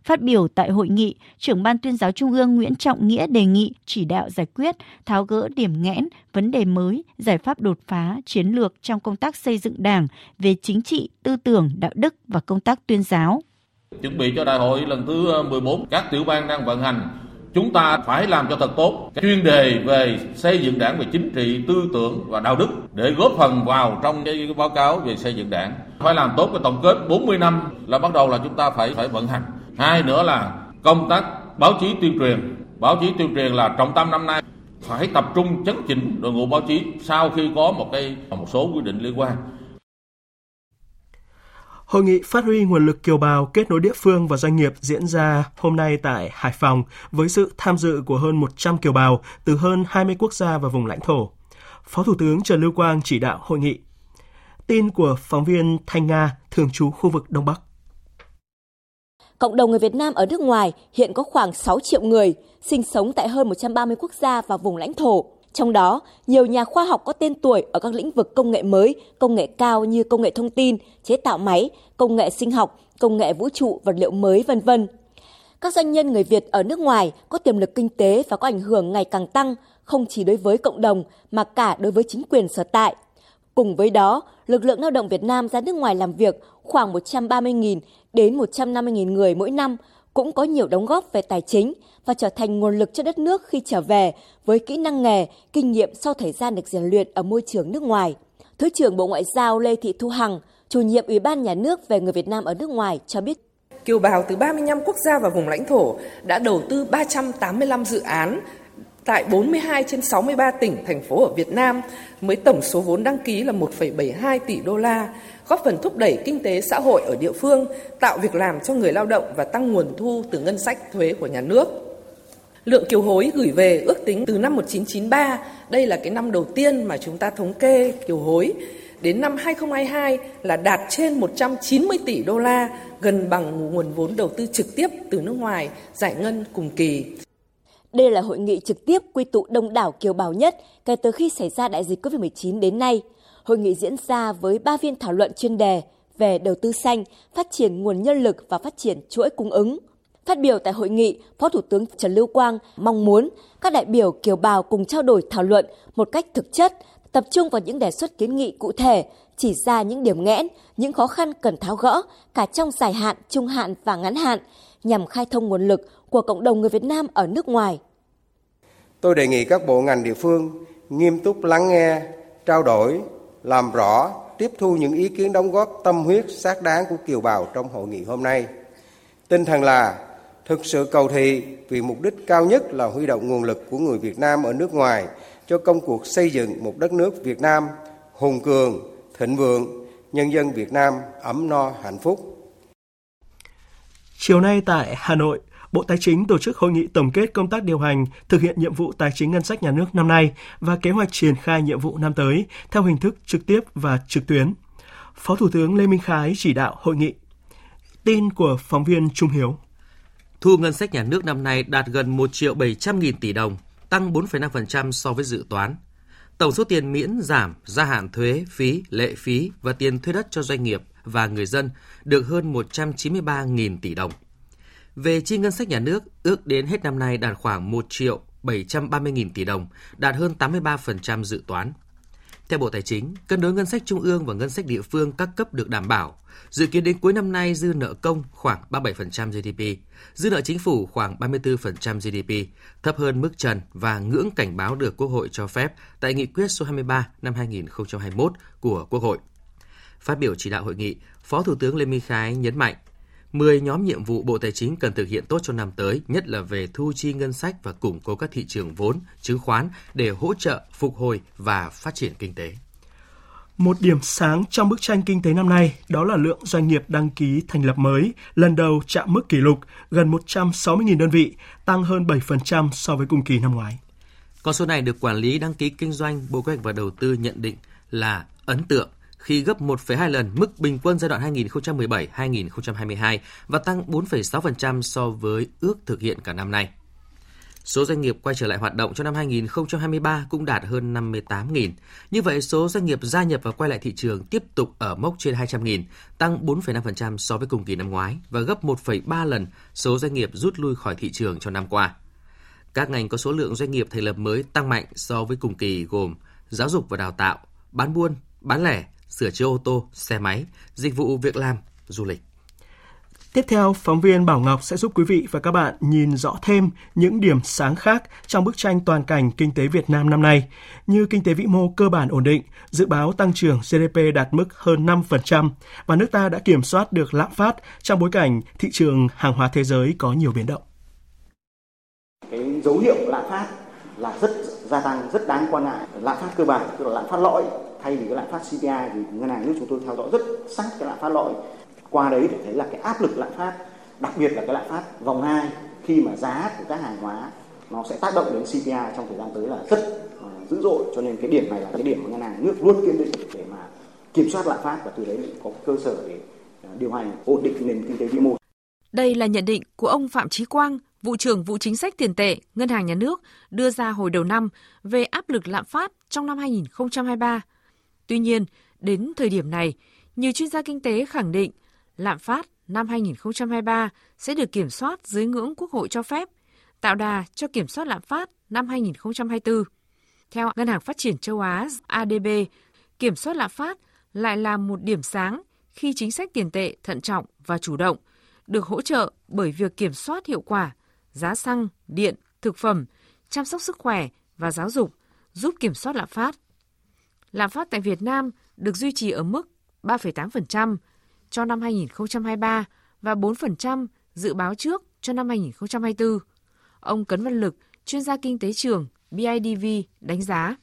Phát biểu tại hội nghị, trưởng ban tuyên giáo Trung ương Nguyễn Trọng Nghĩa đề nghị chỉ đạo giải quyết, tháo gỡ điểm nghẽn, vấn đề mới, giải pháp đột phá, chiến lược trong công tác xây dựng đảng về chính trị, tư tưởng, đạo đức và công tác tuyên giáo. Chuẩn bị cho đại hội lần thứ ờ, 14, các tiểu ban đang vận hành. Chúng ta phải làm cho thật tốt cái chuyên đề về xây dựng đảng về chính trị tư tưởng và đạo đức để góp phần vào trong cái báo cáo về xây dựng đảng. Phải làm tốt cái tổng kết 40 năm là bắt đầu là chúng ta phải phải vận hành hai nữa là công tác báo chí tuyên truyền báo chí tuyên truyền là trọng tâm năm nay phải tập trung chấn chỉnh đội ngũ báo chí sau khi có một cái một số quy định liên quan Hội nghị phát huy nguồn lực kiều bào kết nối địa phương và doanh nghiệp diễn ra hôm nay tại Hải Phòng với sự tham dự của hơn 100 kiều bào từ hơn 20 quốc gia và vùng lãnh thổ. Phó Thủ tướng Trần Lưu Quang chỉ đạo hội nghị. Tin của phóng viên Thanh Nga, thường trú khu vực Đông Bắc. Cộng đồng người Việt Nam ở nước ngoài hiện có khoảng 6 triệu người, sinh sống tại hơn 130 quốc gia và vùng lãnh thổ. Trong đó, nhiều nhà khoa học có tên tuổi ở các lĩnh vực công nghệ mới, công nghệ cao như công nghệ thông tin, chế tạo máy, công nghệ sinh học, công nghệ vũ trụ, vật liệu mới, vân vân. Các doanh nhân người Việt ở nước ngoài có tiềm lực kinh tế và có ảnh hưởng ngày càng tăng, không chỉ đối với cộng đồng mà cả đối với chính quyền sở tại. Cùng với đó, lực lượng lao động Việt Nam ra nước ngoài làm việc khoảng 130.000 đến 150.000 người mỗi năm cũng có nhiều đóng góp về tài chính và trở thành nguồn lực cho đất nước khi trở về với kỹ năng nghề, kinh nghiệm sau thời gian được rèn luyện ở môi trường nước ngoài. Thứ trưởng Bộ Ngoại giao Lê Thị Thu Hằng chủ nhiệm Ủy ban Nhà nước về người Việt Nam ở nước ngoài cho biết kiều bào từ 35 quốc gia và vùng lãnh thổ đã đầu tư 385 dự án tại 42 trên 63 tỉnh, thành phố ở Việt Nam, mới tổng số vốn đăng ký là 1,72 tỷ đô la, góp phần thúc đẩy kinh tế xã hội ở địa phương, tạo việc làm cho người lao động và tăng nguồn thu từ ngân sách thuế của nhà nước. Lượng kiều hối gửi về ước tính từ năm 1993, đây là cái năm đầu tiên mà chúng ta thống kê kiều hối, đến năm 2022 là đạt trên 190 tỷ đô la, gần bằng nguồn vốn đầu tư trực tiếp từ nước ngoài giải ngân cùng kỳ. Đây là hội nghị trực tiếp quy tụ đông đảo kiều bào nhất kể từ khi xảy ra đại dịch COVID-19 đến nay. Hội nghị diễn ra với ba phiên thảo luận chuyên đề về đầu tư xanh, phát triển nguồn nhân lực và phát triển chuỗi cung ứng. Phát biểu tại hội nghị, Phó Thủ tướng Trần Lưu Quang mong muốn các đại biểu kiều bào cùng trao đổi thảo luận một cách thực chất, tập trung vào những đề xuất kiến nghị cụ thể, chỉ ra những điểm nghẽn, những khó khăn cần tháo gỡ cả trong dài hạn, trung hạn và ngắn hạn nhằm khai thông nguồn lực của cộng đồng người Việt Nam ở nước ngoài. Tôi đề nghị các bộ ngành địa phương nghiêm túc lắng nghe, trao đổi, làm rõ, tiếp thu những ý kiến đóng góp tâm huyết xác đáng của kiều bào trong hội nghị hôm nay. Tinh thần là thực sự cầu thị vì mục đích cao nhất là huy động nguồn lực của người Việt Nam ở nước ngoài cho công cuộc xây dựng một đất nước Việt Nam hùng cường, thịnh vượng, nhân dân Việt Nam ấm no hạnh phúc. Chiều nay tại Hà Nội, Bộ Tài chính tổ chức hội nghị tổng kết công tác điều hành thực hiện nhiệm vụ tài chính ngân sách nhà nước năm nay và kế hoạch triển khai nhiệm vụ năm tới theo hình thức trực tiếp và trực tuyến. Phó Thủ tướng Lê Minh Khái chỉ đạo hội nghị. Tin của phóng viên Trung Hiếu. Thu ngân sách nhà nước năm nay đạt gần 1 triệu 700 nghìn tỷ đồng, tăng 4,5% so với dự toán. Tổng số tiền miễn giảm, gia hạn thuế, phí, lệ phí và tiền thuê đất cho doanh nghiệp và người dân được hơn 193.000 tỷ đồng. Về chi ngân sách nhà nước, ước đến hết năm nay đạt khoảng 1 triệu 730.000 tỷ đồng, đạt hơn 83% dự toán. Theo Bộ Tài chính, cân đối ngân sách trung ương và ngân sách địa phương các cấp được đảm bảo. Dự kiến đến cuối năm nay dư nợ công khoảng 37% GDP, dư nợ chính phủ khoảng 34% GDP, thấp hơn mức trần và ngưỡng cảnh báo được Quốc hội cho phép tại nghị quyết số 23 năm 2021 của Quốc hội. Phát biểu chỉ đạo hội nghị, Phó Thủ tướng Lê Minh Khái nhấn mạnh 10 nhóm nhiệm vụ Bộ Tài chính cần thực hiện tốt cho năm tới, nhất là về thu chi ngân sách và củng cố các thị trường vốn, chứng khoán để hỗ trợ, phục hồi và phát triển kinh tế. Một điểm sáng trong bức tranh kinh tế năm nay đó là lượng doanh nghiệp đăng ký thành lập mới lần đầu chạm mức kỷ lục gần 160.000 đơn vị, tăng hơn 7% so với cùng kỳ năm ngoái. Con số này được quản lý đăng ký kinh doanh Bộ Kế hoạch và Đầu tư nhận định là ấn tượng khi gấp 1,2 lần mức bình quân giai đoạn 2017-2022 và tăng 4,6% so với ước thực hiện cả năm nay. Số doanh nghiệp quay trở lại hoạt động trong năm 2023 cũng đạt hơn 58.000. Như vậy, số doanh nghiệp gia nhập và quay lại thị trường tiếp tục ở mốc trên 200.000, tăng 4,5% so với cùng kỳ năm ngoái và gấp 1,3 lần số doanh nghiệp rút lui khỏi thị trường trong năm qua. Các ngành có số lượng doanh nghiệp thành lập mới tăng mạnh so với cùng kỳ gồm giáo dục và đào tạo, bán buôn, bán lẻ, sửa chữa ô tô, xe máy, dịch vụ việc làm, du lịch. Tiếp theo, phóng viên Bảo Ngọc sẽ giúp quý vị và các bạn nhìn rõ thêm những điểm sáng khác trong bức tranh toàn cảnh kinh tế Việt Nam năm nay, như kinh tế vĩ mô cơ bản ổn định, dự báo tăng trưởng GDP đạt mức hơn 5% và nước ta đã kiểm soát được lạm phát trong bối cảnh thị trường hàng hóa thế giới có nhiều biến động. Cái dấu hiệu lạm phát là rất gia tăng, rất đáng quan ngại. Lạm phát cơ bản, tức là lạm phát lõi, thay vì cái lạm phát CPI thì ngân hàng nước chúng tôi theo dõi rất sát cái lạm phát lõi qua đấy để thấy là cái áp lực lạm phát đặc biệt là cái lạm phát vòng 2 khi mà giá của các hàng hóa nó sẽ tác động đến CPI trong thời gian tới là rất uh, dữ dội cho nên cái điểm này là cái điểm mà ngân hàng nước luôn kiên định để mà kiểm soát lạm phát và từ đấy có cơ sở để uh, điều hành ổn định nền kinh tế vĩ mô. Đây là nhận định của ông Phạm Chí Quang, vụ trưởng vụ chính sách tiền tệ Ngân hàng Nhà nước đưa ra hồi đầu năm về áp lực lạm phát trong năm 2023. Tuy nhiên, đến thời điểm này, nhiều chuyên gia kinh tế khẳng định lạm phát năm 2023 sẽ được kiểm soát dưới ngưỡng Quốc hội cho phép, tạo đà cho kiểm soát lạm phát năm 2024. Theo Ngân hàng Phát triển Châu Á ADB, kiểm soát lạm phát lại là một điểm sáng khi chính sách tiền tệ thận trọng và chủ động, được hỗ trợ bởi việc kiểm soát hiệu quả giá xăng, điện, thực phẩm, chăm sóc sức khỏe và giáo dục, giúp kiểm soát lạm phát. Lạm phát tại Việt Nam được duy trì ở mức 3,8% cho năm 2023 và 4% dự báo trước cho năm 2024. Ông Cấn Văn Lực, chuyên gia kinh tế trường BIDV đánh giá.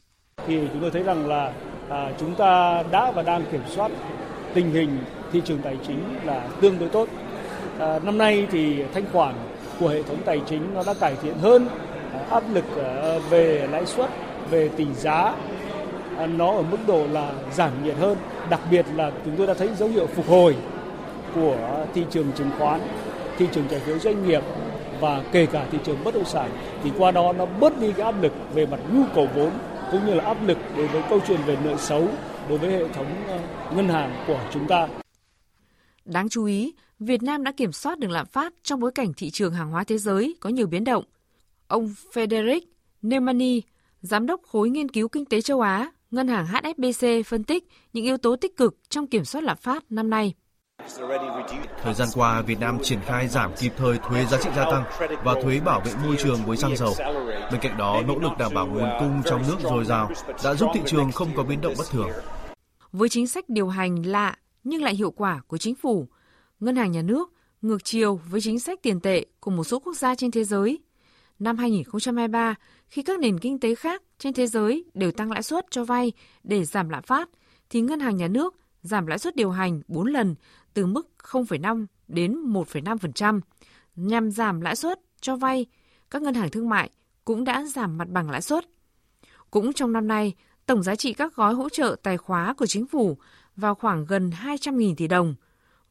Thì chúng tôi thấy rằng là à, chúng ta đã và đang kiểm soát tình hình thị trường tài chính là tương đối tốt. À, năm nay thì thanh khoản của hệ thống tài chính nó đã cải thiện hơn, à, áp lực à, về lãi suất, về tỷ giá Ờ, nó ở mức độ là giảm nhiệt hơn. Đặc biệt là chúng tôi đã thấy dấu hiệu phục hồi của thị trường chứng khoán, thị trường trái phiếu doanh nghiệp và kể cả thị trường bất động sản thì qua đó nó bớt đi cái áp lực về mặt nhu cầu vốn cũng như là áp lực đối với câu chuyện về nợ xấu đối với hệ thống ờ, ngân hàng của chúng ta. Đáng chú ý, Việt Nam đã kiểm soát được lạm phát trong bối cảnh thị trường hàng hóa thế giới có nhiều biến động. Ông Frederick Neumani, giám đốc khối nghiên cứu kinh tế châu Á, ngân hàng HSBC phân tích những yếu tố tích cực trong kiểm soát lạm phát năm nay. Thời gian qua, Việt Nam triển khai giảm kịp thời thuế giá trị gia tăng và thuế bảo vệ môi trường với xăng dầu. Bên cạnh đó, nỗ lực đảm bảo nguồn cung trong nước dồi dào đã giúp thị trường không có biến động bất thường. Với chính sách điều hành lạ nhưng lại hiệu quả của chính phủ, ngân hàng nhà nước ngược chiều với chính sách tiền tệ của một số quốc gia trên thế giới. Năm 2023, khi các nền kinh tế khác trên thế giới đều tăng lãi suất cho vay để giảm lạm phát, thì ngân hàng nhà nước giảm lãi suất điều hành 4 lần từ mức 0,5 đến 1,5%. Nhằm giảm lãi suất cho vay, các ngân hàng thương mại cũng đã giảm mặt bằng lãi suất. Cũng trong năm nay, tổng giá trị các gói hỗ trợ tài khóa của chính phủ vào khoảng gần 200.000 tỷ đồng,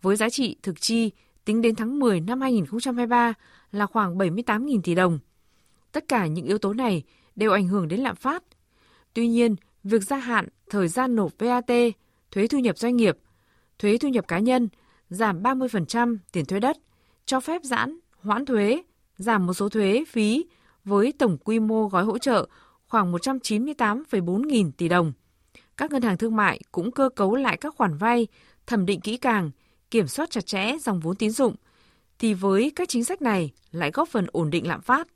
với giá trị thực chi tính đến tháng 10 năm 2023 là khoảng 78.000 tỷ đồng. Tất cả những yếu tố này đều ảnh hưởng đến lạm phát. Tuy nhiên, việc gia hạn thời gian nộp VAT, thuế thu nhập doanh nghiệp, thuế thu nhập cá nhân, giảm 30% tiền thuế đất, cho phép giãn, hoãn thuế, giảm một số thuế, phí với tổng quy mô gói hỗ trợ khoảng 198,4 nghìn tỷ đồng. Các ngân hàng thương mại cũng cơ cấu lại các khoản vay, thẩm định kỹ càng, kiểm soát chặt chẽ dòng vốn tín dụng, thì với các chính sách này lại góp phần ổn định lạm phát.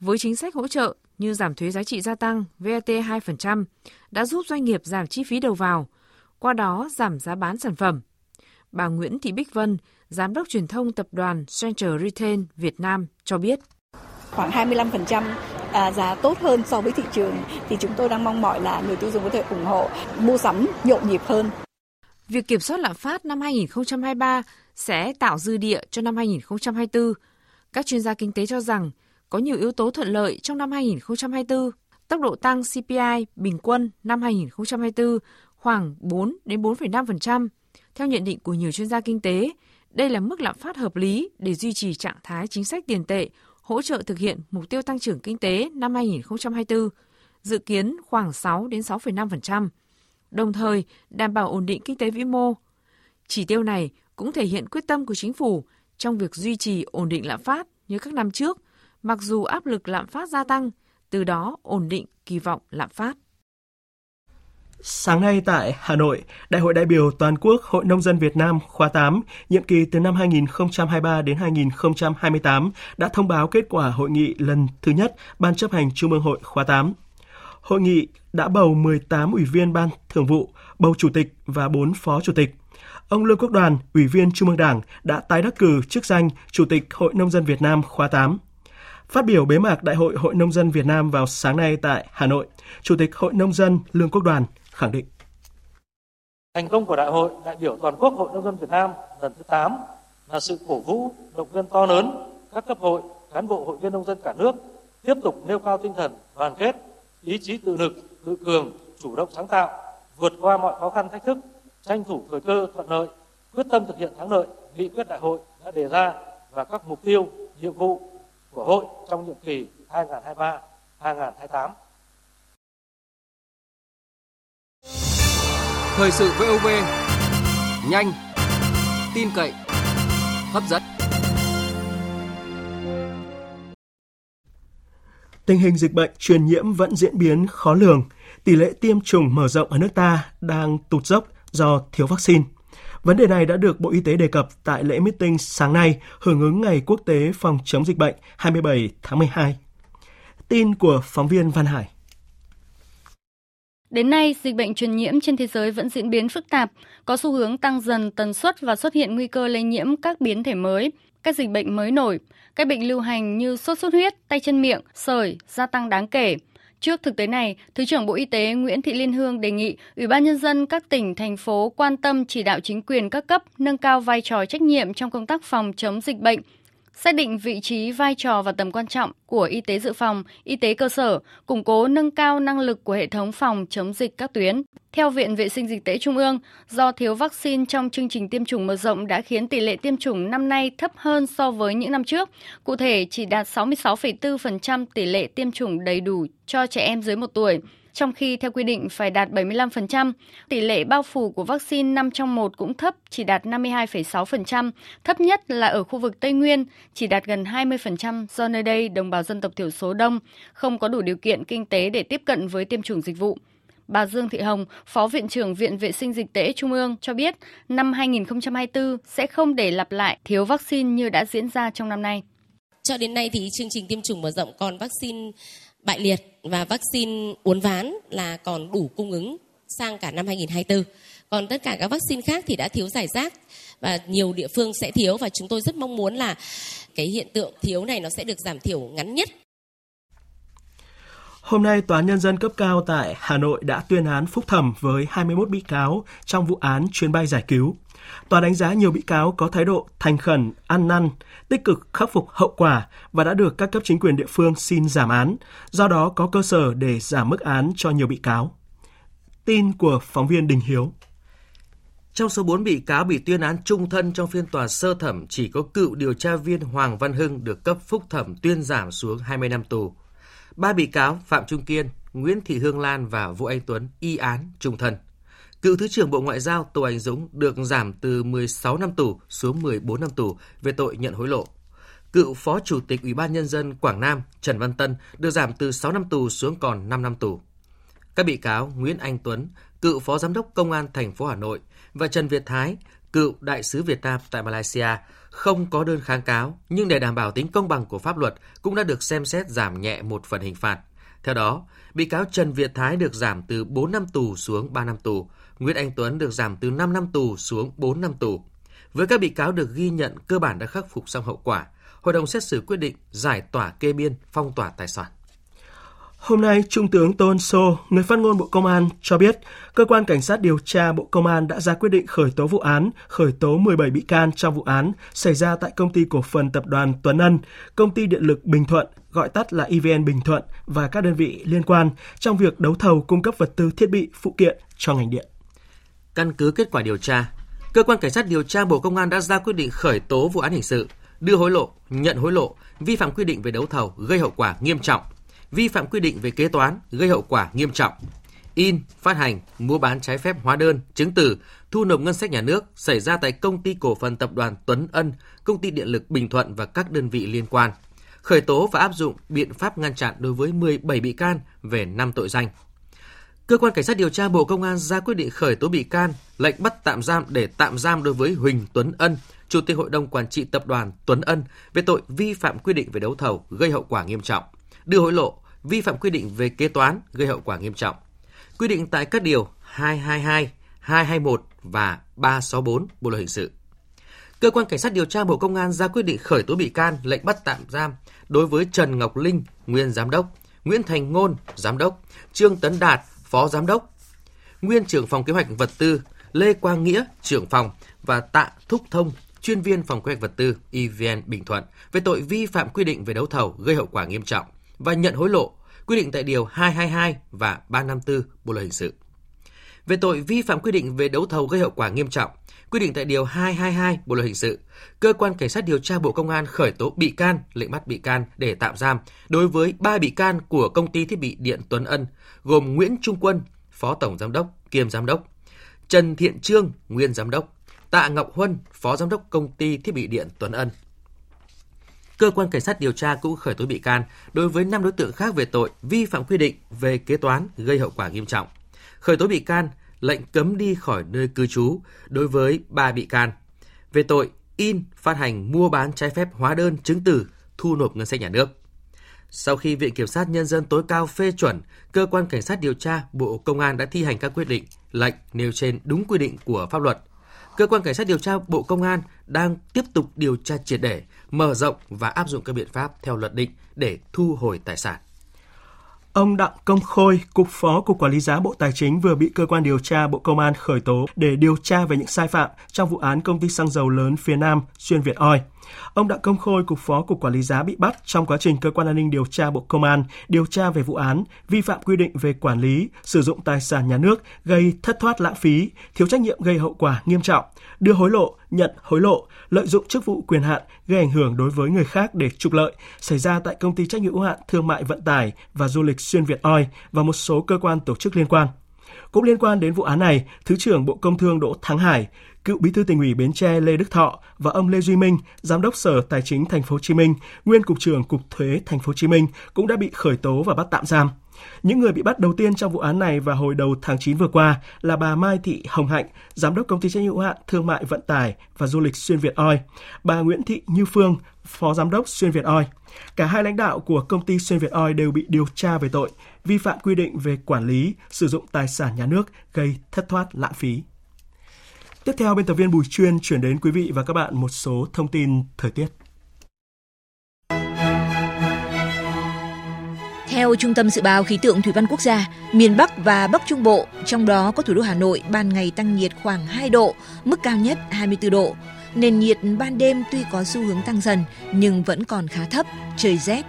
Với chính sách hỗ trợ như giảm thuế giá trị gia tăng VAT 2% đã giúp doanh nghiệp giảm chi phí đầu vào, qua đó giảm giá bán sản phẩm. Bà Nguyễn Thị Bích Vân, Giám đốc truyền thông tập đoàn Central Retail Việt Nam cho biết. Khoảng 25% à, giá tốt hơn so với thị trường thì chúng tôi đang mong mỏi là người tiêu dùng có thể ủng hộ mua sắm nhộn nhịp hơn. Việc kiểm soát lạm phát năm 2023 sẽ tạo dư địa cho năm 2024. Các chuyên gia kinh tế cho rằng có nhiều yếu tố thuận lợi trong năm 2024. Tốc độ tăng CPI bình quân năm 2024 khoảng 4 đến 4,5%. Theo nhận định của nhiều chuyên gia kinh tế, đây là mức lạm phát hợp lý để duy trì trạng thái chính sách tiền tệ, hỗ trợ thực hiện mục tiêu tăng trưởng kinh tế năm 2024, dự kiến khoảng 6 đến 6,5%, đồng thời đảm bảo ổn định kinh tế vĩ mô. Chỉ tiêu này cũng thể hiện quyết tâm của chính phủ trong việc duy trì ổn định lạm phát như các năm trước, mặc dù áp lực lạm phát gia tăng, từ đó ổn định kỳ vọng lạm phát. Sáng nay tại Hà Nội, Đại hội đại biểu toàn quốc Hội Nông dân Việt Nam khóa 8, nhiệm kỳ từ năm 2023 đến 2028 đã thông báo kết quả hội nghị lần thứ nhất Ban chấp hành Trung ương Hội khóa 8. Hội nghị đã bầu 18 ủy viên Ban Thường vụ, bầu Chủ tịch và 4 Phó Chủ tịch. Ông Lương Quốc Đoàn, Ủy viên Trung ương Đảng, đã tái đắc cử chức danh Chủ tịch Hội Nông dân Việt Nam khóa 8. Phát biểu bế mạc Đại hội Hội Nông dân Việt Nam vào sáng nay tại Hà Nội, Chủ tịch Hội Nông dân Lương Quốc Đoàn khẳng định. Thành công của Đại hội đại biểu toàn quốc Hội Nông dân Việt Nam lần thứ 8 là sự cổ vũ, động viên to lớn các cấp hội, cán bộ hội viên nông dân cả nước tiếp tục nêu cao tinh thần đoàn kết, ý chí tự lực, tự cường, chủ động sáng tạo, vượt qua mọi khó khăn thách thức, tranh thủ thời cơ thuận lợi, quyết tâm thực hiện thắng lợi nghị quyết đại hội đã đề ra và các mục tiêu, nhiệm vụ của hội trong nhiệm kỳ 2023-2028. Thời sự VOV nhanh, tin cậy, hấp dẫn. Tình hình dịch bệnh truyền nhiễm vẫn diễn biến khó lường. Tỷ lệ tiêm chủng mở rộng ở nước ta đang tụt dốc do thiếu vaccine. Vấn đề này đã được Bộ Y tế đề cập tại lễ meeting sáng nay hưởng ứng Ngày Quốc tế phòng chống dịch bệnh 27 tháng 12. Tin của phóng viên Văn Hải. Đến nay, dịch bệnh truyền nhiễm trên thế giới vẫn diễn biến phức tạp, có xu hướng tăng dần tần suất và xuất hiện nguy cơ lây nhiễm các biến thể mới, các dịch bệnh mới nổi, các bệnh lưu hành như sốt xuất huyết, tay chân miệng, sởi gia tăng đáng kể. Trước thực tế này, Thứ trưởng Bộ Y tế Nguyễn Thị Liên Hương đề nghị Ủy ban Nhân dân các tỉnh, thành phố quan tâm chỉ đạo chính quyền các cấp nâng cao vai trò trách nhiệm trong công tác phòng chống dịch bệnh, xác định vị trí, vai trò và tầm quan trọng của y tế dự phòng, y tế cơ sở, củng cố nâng cao năng lực của hệ thống phòng chống dịch các tuyến. Theo Viện Vệ sinh Dịch tễ Trung ương, do thiếu vaccine trong chương trình tiêm chủng mở rộng đã khiến tỷ lệ tiêm chủng năm nay thấp hơn so với những năm trước. Cụ thể, chỉ đạt 66,4% tỷ lệ tiêm chủng đầy đủ cho trẻ em dưới 1 tuổi trong khi theo quy định phải đạt 75%. Tỷ lệ bao phủ của vaccine 5 trong 1 cũng thấp, chỉ đạt 52,6%, thấp nhất là ở khu vực Tây Nguyên, chỉ đạt gần 20% do nơi đây đồng bào dân tộc thiểu số đông, không có đủ điều kiện kinh tế để tiếp cận với tiêm chủng dịch vụ. Bà Dương Thị Hồng, Phó Viện trưởng Viện Vệ sinh Dịch tễ Trung ương cho biết năm 2024 sẽ không để lặp lại thiếu vaccine như đã diễn ra trong năm nay. Cho đến nay thì chương trình tiêm chủng mở rộng còn vaccine bại liệt và vaccine uốn ván là còn đủ cung ứng sang cả năm 2024. Còn tất cả các vaccine khác thì đã thiếu giải rác và nhiều địa phương sẽ thiếu và chúng tôi rất mong muốn là cái hiện tượng thiếu này nó sẽ được giảm thiểu ngắn nhất. Hôm nay, Tòa Nhân dân cấp cao tại Hà Nội đã tuyên án phúc thẩm với 21 bị cáo trong vụ án chuyến bay giải cứu. Tòa đánh giá nhiều bị cáo có thái độ thành khẩn, ăn năn, tích cực khắc phục hậu quả và đã được các cấp chính quyền địa phương xin giảm án, do đó có cơ sở để giảm mức án cho nhiều bị cáo. Tin của phóng viên Đình Hiếu. Trong số 4 bị cáo bị tuyên án trung thân trong phiên tòa sơ thẩm, chỉ có cựu điều tra viên Hoàng Văn Hưng được cấp phúc thẩm tuyên giảm xuống 20 năm tù. Ba bị cáo Phạm Trung Kiên, Nguyễn Thị Hương Lan và Vũ Anh Tuấn y án trung thân. Cựu Thứ trưởng Bộ Ngoại giao Tô Anh Dũng được giảm từ 16 năm tù xuống 14 năm tù về tội nhận hối lộ. Cựu Phó Chủ tịch Ủy ban Nhân dân Quảng Nam Trần Văn Tân được giảm từ 6 năm tù xuống còn 5 năm tù. Các bị cáo Nguyễn Anh Tuấn, cựu Phó Giám đốc Công an thành phố Hà Nội và Trần Việt Thái, cựu Đại sứ Việt Nam tại Malaysia không có đơn kháng cáo, nhưng để đảm bảo tính công bằng của pháp luật cũng đã được xem xét giảm nhẹ một phần hình phạt. Theo đó, bị cáo Trần Việt Thái được giảm từ 4 năm tù xuống 3 năm tù, Nguyễn Anh Tuấn được giảm từ 5 năm tù xuống 4 năm tù. Với các bị cáo được ghi nhận cơ bản đã khắc phục xong hậu quả, hội đồng xét xử quyết định giải tỏa kê biên, phong tỏa tài sản. Hôm nay, Trung tướng Tôn Sô, người phát ngôn Bộ Công an, cho biết cơ quan cảnh sát điều tra Bộ Công an đã ra quyết định khởi tố vụ án, khởi tố 17 bị can trong vụ án xảy ra tại công ty cổ phần tập đoàn Tuấn Ân, công ty điện lực Bình Thuận, gọi tắt là EVN Bình Thuận và các đơn vị liên quan trong việc đấu thầu cung cấp vật tư thiết bị phụ kiện cho ngành điện. Căn cứ kết quả điều tra, cơ quan cảnh sát điều tra Bộ Công an đã ra quyết định khởi tố vụ án hình sự, đưa hối lộ, nhận hối lộ, vi phạm quy định về đấu thầu gây hậu quả nghiêm trọng, vi phạm quy định về kế toán gây hậu quả nghiêm trọng, in, phát hành, mua bán trái phép hóa đơn, chứng từ, thu nộp ngân sách nhà nước xảy ra tại công ty cổ phần tập đoàn Tuấn Ân, công ty điện lực Bình Thuận và các đơn vị liên quan. Khởi tố và áp dụng biện pháp ngăn chặn đối với 17 bị can về 5 tội danh Cơ quan Cảnh sát điều tra Bộ Công an ra quyết định khởi tố bị can, lệnh bắt tạm giam để tạm giam đối với Huỳnh Tuấn Ân, Chủ tịch Hội đồng Quản trị Tập đoàn Tuấn Ân về tội vi phạm quy định về đấu thầu gây hậu quả nghiêm trọng, đưa hối lộ, vi phạm quy định về kế toán gây hậu quả nghiêm trọng. Quy định tại các điều 222, 221 và 364 Bộ luật hình sự. Cơ quan Cảnh sát điều tra Bộ Công an ra quyết định khởi tố bị can, lệnh bắt tạm giam đối với Trần Ngọc Linh, nguyên giám đốc, Nguyễn Thành Ngôn, giám đốc, Trương Tấn Đạt, phó giám đốc, nguyên trưởng phòng kế hoạch vật tư, Lê Quang Nghĩa, trưởng phòng và Tạ Thúc Thông, chuyên viên phòng kế hoạch vật tư EVN Bình Thuận về tội vi phạm quy định về đấu thầu gây hậu quả nghiêm trọng và nhận hối lộ quy định tại điều 222 và 354 Bộ luật hình sự. Về tội vi phạm quy định về đấu thầu gây hậu quả nghiêm trọng, quy định tại điều 222 Bộ luật hình sự, cơ quan cảnh sát điều tra Bộ Công an khởi tố bị can, lệnh bắt bị can để tạm giam đối với ba bị can của công ty thiết bị điện Tuấn Ân, gồm Nguyễn Trung Quân, Phó Tổng Giám đốc, kiêm Giám đốc, Trần Thiện Trương, Nguyên Giám đốc, Tạ Ngọc Huân, Phó Giám đốc Công ty Thiết bị Điện Tuấn Ân. Cơ quan Cảnh sát điều tra cũng khởi tố bị can đối với 5 đối tượng khác về tội vi phạm quy định về kế toán gây hậu quả nghiêm trọng. Khởi tố bị can, lệnh cấm đi khỏi nơi cư trú đối với 3 bị can về tội in, phát hành, mua bán trái phép hóa đơn, chứng từ, thu nộp ngân sách nhà nước. Sau khi Viện Kiểm sát Nhân dân tối cao phê chuẩn, Cơ quan Cảnh sát điều tra Bộ Công an đã thi hành các quyết định, lệnh nêu trên đúng quy định của pháp luật. Cơ quan Cảnh sát điều tra Bộ Công an đang tiếp tục điều tra triệt để, mở rộng và áp dụng các biện pháp theo luật định để thu hồi tài sản. Ông Đặng Công Khôi, Cục Phó Cục Quản lý giá Bộ Tài chính vừa bị cơ quan điều tra Bộ Công an khởi tố để điều tra về những sai phạm trong vụ án công ty xăng dầu lớn phía Nam Xuyên Việt Oil. Ông Đặng Công Khôi, Cục Phó Cục Quản lý giá bị bắt trong quá trình cơ quan an ninh điều tra Bộ Công an điều tra về vụ án vi phạm quy định về quản lý, sử dụng tài sản nhà nước gây thất thoát lãng phí, thiếu trách nhiệm gây hậu quả nghiêm trọng, đưa hối lộ, nhận hối lộ, lợi dụng chức vụ quyền hạn gây ảnh hưởng đối với người khác để trục lợi xảy ra tại công ty trách nhiệm hữu hạn thương mại vận tải và du lịch xuyên Việt oi và một số cơ quan tổ chức liên quan. Cũng liên quan đến vụ án này, Thứ trưởng Bộ Công Thương Đỗ Thắng Hải, cựu Bí thư tỉnh ủy Bến Tre Lê Đức Thọ và ông Lê Duy Minh, Giám đốc Sở Tài chính Thành phố Hồ Chí Minh, nguyên cục trưởng Cục Thuế Thành phố Hồ Chí Minh cũng đã bị khởi tố và bắt tạm giam. Những người bị bắt đầu tiên trong vụ án này vào hồi đầu tháng 9 vừa qua là bà Mai Thị Hồng Hạnh, giám đốc công ty trách nhiệm hữu hạn thương mại vận tải và du lịch Xuyên Việt Oi, bà Nguyễn Thị Như Phương, phó giám đốc Xuyên Việt Oi. Cả hai lãnh đạo của công ty Xuyên Việt Oi đều bị điều tra về tội vi phạm quy định về quản lý, sử dụng tài sản nhà nước gây thất thoát lãng phí. Tiếp theo, biên tập viên Bùi Chuyên chuyển đến quý vị và các bạn một số thông tin thời tiết. Theo Trung tâm Dự báo Khí tượng Thủy văn Quốc gia, miền Bắc và Bắc Trung Bộ, trong đó có thủ đô Hà Nội, ban ngày tăng nhiệt khoảng 2 độ, mức cao nhất 24 độ. Nền nhiệt ban đêm tuy có xu hướng tăng dần nhưng vẫn còn khá thấp, trời rét.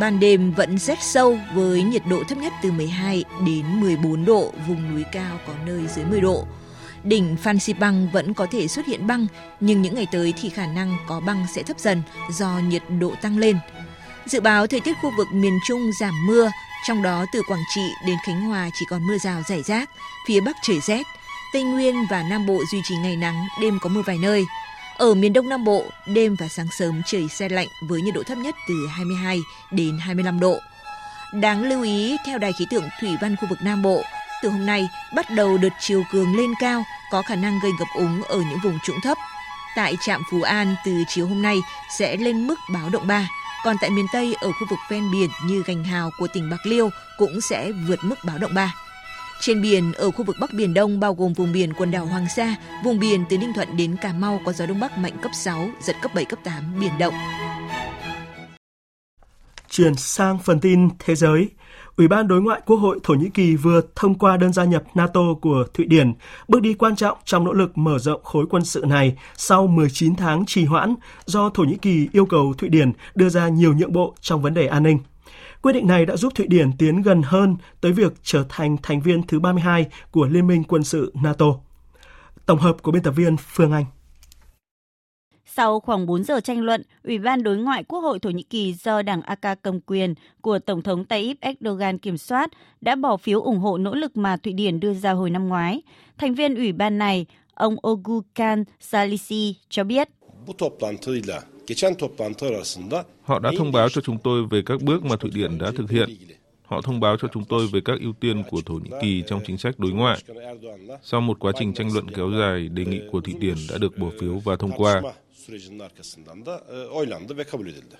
Ban đêm vẫn rét sâu với nhiệt độ thấp nhất từ 12 đến 14 độ, vùng núi cao có nơi dưới 10 độ. Đỉnh Phan Xipang vẫn có thể xuất hiện băng, nhưng những ngày tới thì khả năng có băng sẽ thấp dần do nhiệt độ tăng lên. Dự báo thời tiết khu vực miền Trung giảm mưa, trong đó từ Quảng Trị đến Khánh Hòa chỉ còn mưa rào rải rác, phía Bắc trời rét. Tây Nguyên và Nam Bộ duy trì ngày nắng, đêm có mưa vài nơi. Ở miền Đông Nam Bộ, đêm và sáng sớm trời xe lạnh với nhiệt độ thấp nhất từ 22 đến 25 độ. Đáng lưu ý, theo Đài khí tượng Thủy văn khu vực Nam Bộ, từ hôm nay bắt đầu đợt chiều cường lên cao có khả năng gây ngập úng ở những vùng trũng thấp. Tại trạm Phú An từ chiều hôm nay sẽ lên mức báo động 3, còn tại miền Tây ở khu vực ven biển như Gành Hào của tỉnh Bạc Liêu cũng sẽ vượt mức báo động 3. Trên biển, ở khu vực Bắc Biển Đông bao gồm vùng biển quần đảo Hoàng Sa, vùng biển từ Ninh Thuận đến Cà Mau có gió Đông Bắc mạnh cấp 6, giật cấp 7, cấp 8, biển động. Chuyển sang phần tin thế giới, Ủy ban Đối ngoại Quốc hội Thổ Nhĩ Kỳ vừa thông qua đơn gia nhập NATO của Thụy Điển, bước đi quan trọng trong nỗ lực mở rộng khối quân sự này sau 19 tháng trì hoãn do Thổ Nhĩ Kỳ yêu cầu Thụy Điển đưa ra nhiều nhượng bộ trong vấn đề an ninh. Quyết định này đã giúp Thụy Điển tiến gần hơn tới việc trở thành thành viên thứ 32 của Liên minh quân sự NATO. Tổng hợp của biên tập viên Phương Anh. Sau khoảng 4 giờ tranh luận, Ủy ban Đối ngoại Quốc hội Thổ Nhĩ Kỳ do Đảng AK cầm quyền của Tổng thống Tayyip Erdogan kiểm soát đã bỏ phiếu ủng hộ nỗ lực mà Thụy Điển đưa ra hồi năm ngoái. Thành viên Ủy ban này, ông Ogukan Salisi cho biết. Họ đã thông báo cho chúng tôi về các bước mà Thụy Điển đã thực hiện. Họ thông báo cho chúng tôi về các ưu tiên của Thổ Nhĩ Kỳ trong chính sách đối ngoại. Sau một quá trình tranh luận kéo dài, đề nghị của Thụy Điển đã được bỏ phiếu và thông qua sürecinin arkasından da e, oylandı ve kabul edildi.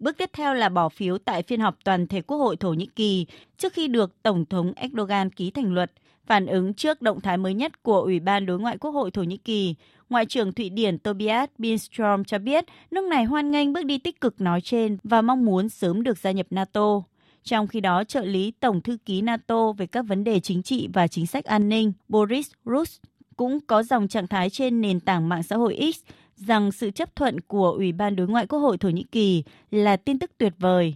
Bước tiếp theo là bỏ phiếu tại phiên họp toàn thể Quốc hội Thổ Nhĩ Kỳ trước khi được Tổng thống Erdogan ký thành luật. Phản ứng trước động thái mới nhất của Ủy ban Đối ngoại Quốc hội Thổ Nhĩ Kỳ, Ngoại trưởng Thụy Điển Tobias Billström cho biết nước này hoan nghênh bước đi tích cực nói trên và mong muốn sớm được gia nhập NATO. Trong khi đó, trợ lý Tổng thư ký NATO về các vấn đề chính trị và chính sách an ninh Boris Rus cũng có dòng trạng thái trên nền tảng mạng xã hội X rằng sự chấp thuận của Ủy ban Đối ngoại Quốc hội Thổ Nhĩ Kỳ là tin tức tuyệt vời.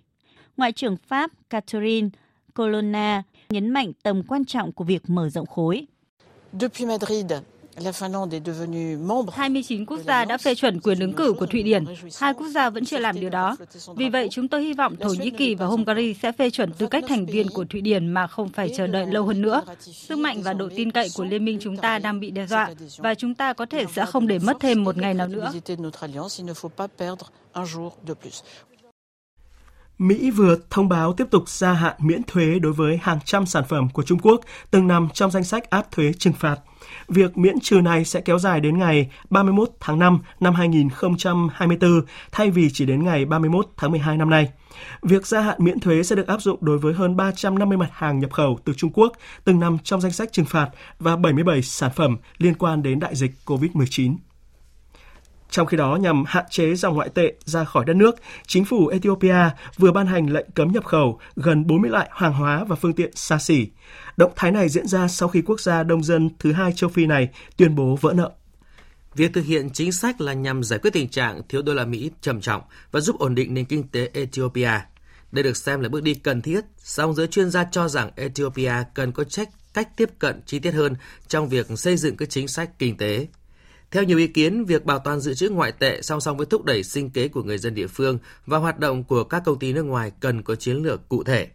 Ngoại trưởng Pháp Catherine Colonna nhấn mạnh tầm quan trọng của việc mở rộng khối. Depuis Madrid, 29 quốc gia đã phê chuẩn quyền ứng cử của Thụy Điển, hai quốc gia vẫn chưa làm điều đó. Vì vậy, chúng tôi hy vọng Thổ Nhĩ Kỳ và Hungary sẽ phê chuẩn tư cách thành viên của Thụy Điển mà không phải chờ đợi lâu hơn nữa. Sức mạnh và độ tin cậy của liên minh chúng ta đang bị đe dọa và chúng ta có thể sẽ không để mất thêm một ngày nào nữa. Mỹ vừa thông báo tiếp tục gia hạn miễn thuế đối với hàng trăm sản phẩm của Trung Quốc từng nằm trong danh sách áp thuế trừng phạt. Việc miễn trừ này sẽ kéo dài đến ngày 31 tháng 5 năm 2024 thay vì chỉ đến ngày 31 tháng 12 năm nay. Việc gia hạn miễn thuế sẽ được áp dụng đối với hơn 350 mặt hàng nhập khẩu từ Trung Quốc, từng nằm trong danh sách trừng phạt và 77 sản phẩm liên quan đến đại dịch COVID-19. Trong khi đó, nhằm hạn chế dòng ngoại tệ ra khỏi đất nước, chính phủ Ethiopia vừa ban hành lệnh cấm nhập khẩu gần 40 loại hàng hóa và phương tiện xa xỉ. Động thái này diễn ra sau khi quốc gia đông dân thứ hai châu Phi này tuyên bố vỡ nợ. Việc thực hiện chính sách là nhằm giải quyết tình trạng thiếu đô la Mỹ trầm trọng và giúp ổn định nền kinh tế Ethiopia. Đây được xem là bước đi cần thiết, song giới chuyên gia cho rằng Ethiopia cần có trách cách tiếp cận chi tiết hơn trong việc xây dựng các chính sách kinh tế. Theo nhiều ý kiến, việc bảo toàn dự trữ ngoại tệ song song với thúc đẩy sinh kế của người dân địa phương và hoạt động của các công ty nước ngoài cần có chiến lược cụ thể.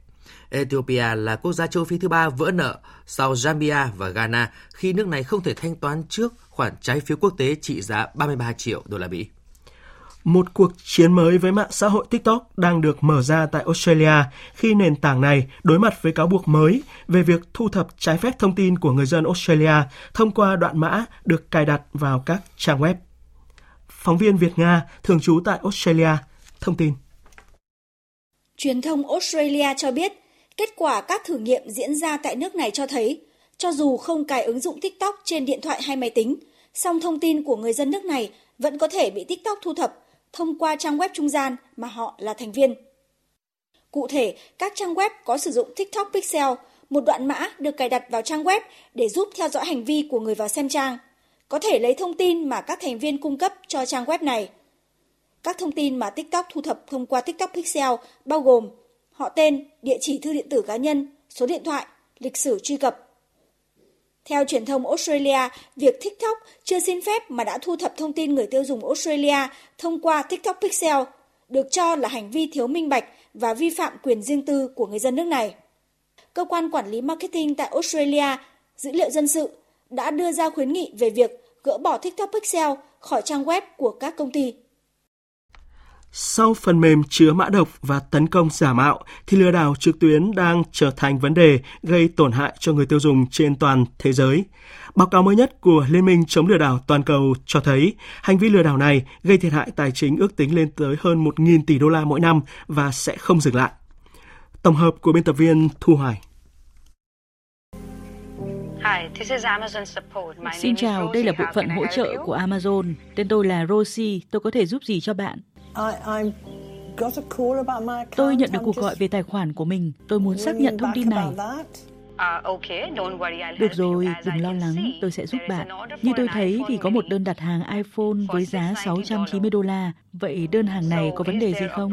Ethiopia là quốc gia châu Phi thứ ba vỡ nợ sau Zambia và Ghana khi nước này không thể thanh toán trước khoản trái phiếu quốc tế trị giá 33 triệu đô la Mỹ. Một cuộc chiến mới với mạng xã hội TikTok đang được mở ra tại Australia khi nền tảng này đối mặt với cáo buộc mới về việc thu thập trái phép thông tin của người dân Australia thông qua đoạn mã được cài đặt vào các trang web. Phóng viên Việt Nga thường trú tại Australia thông tin. Truyền thông Australia cho biết, kết quả các thử nghiệm diễn ra tại nước này cho thấy, cho dù không cài ứng dụng TikTok trên điện thoại hay máy tính, song thông tin của người dân nước này vẫn có thể bị TikTok thu thập thông qua trang web trung gian mà họ là thành viên. Cụ thể, các trang web có sử dụng TikTok Pixel, một đoạn mã được cài đặt vào trang web để giúp theo dõi hành vi của người vào xem trang, có thể lấy thông tin mà các thành viên cung cấp cho trang web này. Các thông tin mà TikTok thu thập thông qua TikTok Pixel bao gồm họ tên, địa chỉ thư điện tử cá nhân, số điện thoại, lịch sử truy cập, theo truyền thông Australia, việc TikTok chưa xin phép mà đã thu thập thông tin người tiêu dùng Australia thông qua TikTok Pixel được cho là hành vi thiếu minh bạch và vi phạm quyền riêng tư của người dân nước này. Cơ quan quản lý marketing tại Australia, dữ liệu dân sự, đã đưa ra khuyến nghị về việc gỡ bỏ TikTok Pixel khỏi trang web của các công ty. Sau phần mềm chứa mã độc và tấn công giả mạo thì lừa đảo trực tuyến đang trở thành vấn đề gây tổn hại cho người tiêu dùng trên toàn thế giới. Báo cáo mới nhất của Liên minh chống lừa đảo toàn cầu cho thấy hành vi lừa đảo này gây thiệt hại tài chính ước tính lên tới hơn 1.000 tỷ đô la mỗi năm và sẽ không dừng lại. Tổng hợp của biên tập viên Thu Hoài. Xin chào, đây là bộ phận hỗ trợ của Amazon. Tên tôi là Rosie, tôi có thể giúp gì cho bạn? Tôi nhận được cuộc gọi về tài khoản của mình. Tôi muốn xác nhận thông tin này. Được rồi, đừng lo lắng, tôi sẽ giúp bạn. Như tôi thấy thì có một đơn đặt hàng iPhone với giá 690 đô la. Vậy đơn hàng này có vấn đề gì không?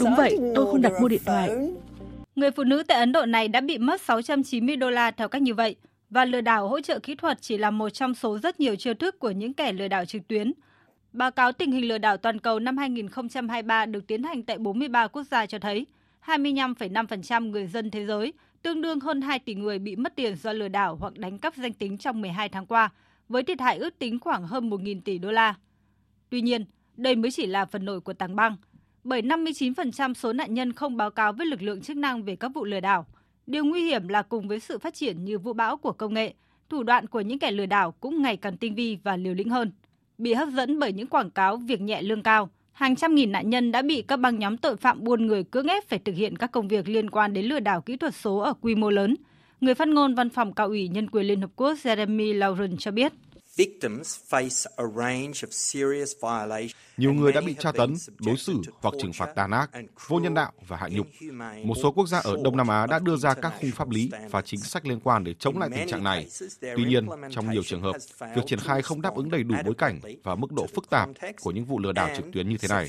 Đúng vậy, tôi không đặt mua điện thoại. Người phụ nữ tại Ấn Độ này đã bị mất 690 đô la theo cách như vậy. Và lừa đảo hỗ trợ kỹ thuật chỉ là một trong số rất nhiều chiêu thức của những kẻ lừa đảo trực tuyến. Báo cáo tình hình lừa đảo toàn cầu năm 2023 được tiến hành tại 43 quốc gia cho thấy 25,5% người dân thế giới, tương đương hơn 2 tỷ người bị mất tiền do lừa đảo hoặc đánh cắp danh tính trong 12 tháng qua, với thiệt hại ước tính khoảng hơn 1.000 tỷ đô la. Tuy nhiên, đây mới chỉ là phần nổi của tảng băng, bởi 59% số nạn nhân không báo cáo với lực lượng chức năng về các vụ lừa đảo. Điều nguy hiểm là cùng với sự phát triển như vũ bão của công nghệ, thủ đoạn của những kẻ lừa đảo cũng ngày càng tinh vi và liều lĩnh hơn bị hấp dẫn bởi những quảng cáo việc nhẹ lương cao. Hàng trăm nghìn nạn nhân đã bị các băng nhóm tội phạm buôn người cưỡng ép phải thực hiện các công việc liên quan đến lừa đảo kỹ thuật số ở quy mô lớn. Người phát ngôn Văn phòng Cao ủy Nhân quyền Liên Hợp Quốc Jeremy Lauren cho biết. Nhiều người đã bị tra tấn, đối xử hoặc trừng phạt tàn ác, vô nhân đạo và hạ nhục. Một số quốc gia ở Đông Nam Á đã đưa ra các khung pháp lý và chính sách liên quan để chống lại tình trạng này. Tuy nhiên, trong nhiều trường hợp, việc triển khai không đáp ứng đầy đủ bối cảnh và mức độ phức tạp của những vụ lừa đảo trực tuyến như thế này.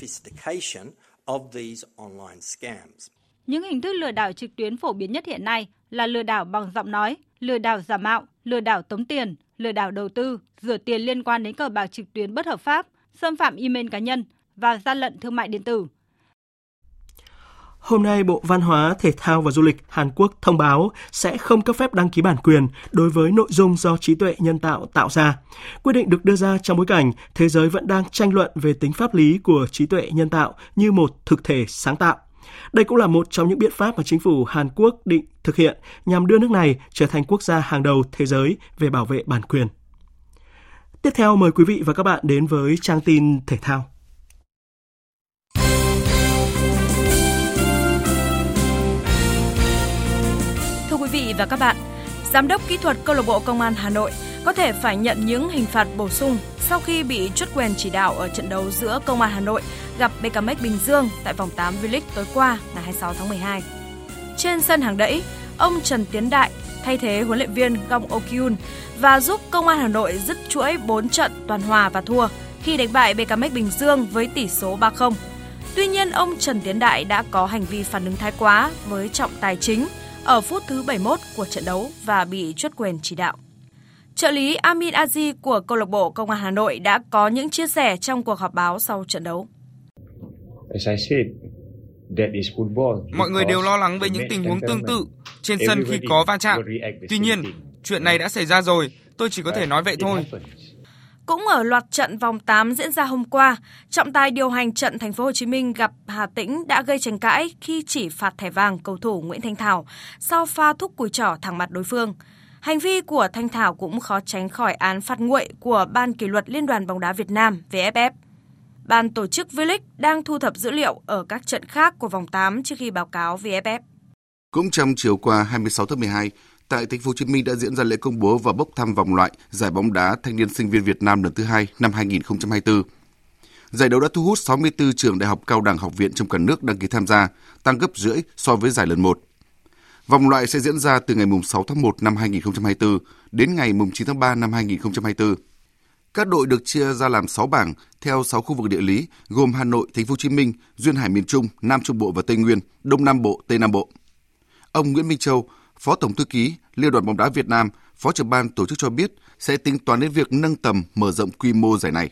Những hình thức lừa đảo trực tuyến phổ biến nhất hiện nay là lừa đảo bằng giọng nói, lừa đảo giả mạo, lừa đảo tống tiền, lừa đảo đầu tư, rửa tiền liên quan đến cờ bạc trực tuyến bất hợp pháp, xâm phạm email cá nhân và gian lận thương mại điện tử. Hôm nay, Bộ Văn hóa, Thể thao và Du lịch Hàn Quốc thông báo sẽ không cấp phép đăng ký bản quyền đối với nội dung do trí tuệ nhân tạo tạo ra. Quyết định được đưa ra trong bối cảnh thế giới vẫn đang tranh luận về tính pháp lý của trí tuệ nhân tạo như một thực thể sáng tạo. Đây cũng là một trong những biện pháp mà chính phủ Hàn Quốc định thực hiện nhằm đưa nước này trở thành quốc gia hàng đầu thế giới về bảo vệ bản quyền. Tiếp theo mời quý vị và các bạn đến với trang tin thể thao. Thưa quý vị và các bạn, Giám đốc kỹ thuật câu lạc bộ Công an Hà Nội có thể phải nhận những hình phạt bổ sung sau khi bị truất quyền chỉ đạo ở trận đấu giữa Công an Hà Nội gặp BKMX Bình Dương tại vòng 8 V-League tối qua ngày 26 tháng 12. Trên sân hàng đẫy, ông Trần Tiến Đại thay thế huấn luyện viên Gong Okyun và giúp Công an Hà Nội dứt chuỗi 4 trận toàn hòa và thua khi đánh bại BKMX Bình Dương với tỷ số 3-0. Tuy nhiên, ông Trần Tiến Đại đã có hành vi phản ứng thái quá với trọng tài chính ở phút thứ 71 của trận đấu và bị truất quyền chỉ đạo. Trợ lý Amin Azi của câu lạc bộ Công an Hà Nội đã có những chia sẻ trong cuộc họp báo sau trận đấu. Mọi người đều lo lắng về những tình huống tương tự trên sân khi có va chạm. Tuy nhiên, chuyện này đã xảy ra rồi, tôi chỉ có thể nói vậy thôi. Cũng ở loạt trận vòng 8 diễn ra hôm qua, trọng tài điều hành trận Thành phố Hồ Chí Minh gặp Hà Tĩnh đã gây tranh cãi khi chỉ phạt thẻ vàng cầu thủ Nguyễn Thanh Thảo sau pha thúc cùi trỏ thẳng mặt đối phương. Hành vi của Thanh Thảo cũng khó tránh khỏi án phạt nguội của Ban kỷ luật Liên đoàn bóng đá Việt Nam VFF. Ban tổ chức V-League đang thu thập dữ liệu ở các trận khác của vòng 8 trước khi báo cáo VFF. Cũng trong chiều qua 26 tháng 12, tại thành phố Hồ Chí Minh đã diễn ra lễ công bố và bốc thăm vòng loại giải bóng đá thanh niên sinh viên Việt Nam lần thứ hai năm 2024. Giải đấu đã thu hút 64 trường đại học cao đẳng học viện trong cả nước đăng ký tham gia, tăng gấp rưỡi so với giải lần 1. Vòng loại sẽ diễn ra từ ngày 6 tháng 1 năm 2024 đến ngày 9 tháng 3 năm 2024. Các đội được chia ra làm 6 bảng theo 6 khu vực địa lý gồm Hà Nội, Thành phố Hồ Chí Minh, Duyên Hải miền Trung, Nam Trung Bộ và Tây Nguyên, Đông Nam Bộ, Tây Nam Bộ. Ông Nguyễn Minh Châu, Phó Tổng thư ký Liên đoàn bóng đá Việt Nam, Phó trưởng ban tổ chức cho biết sẽ tính toán đến việc nâng tầm mở rộng quy mô giải này.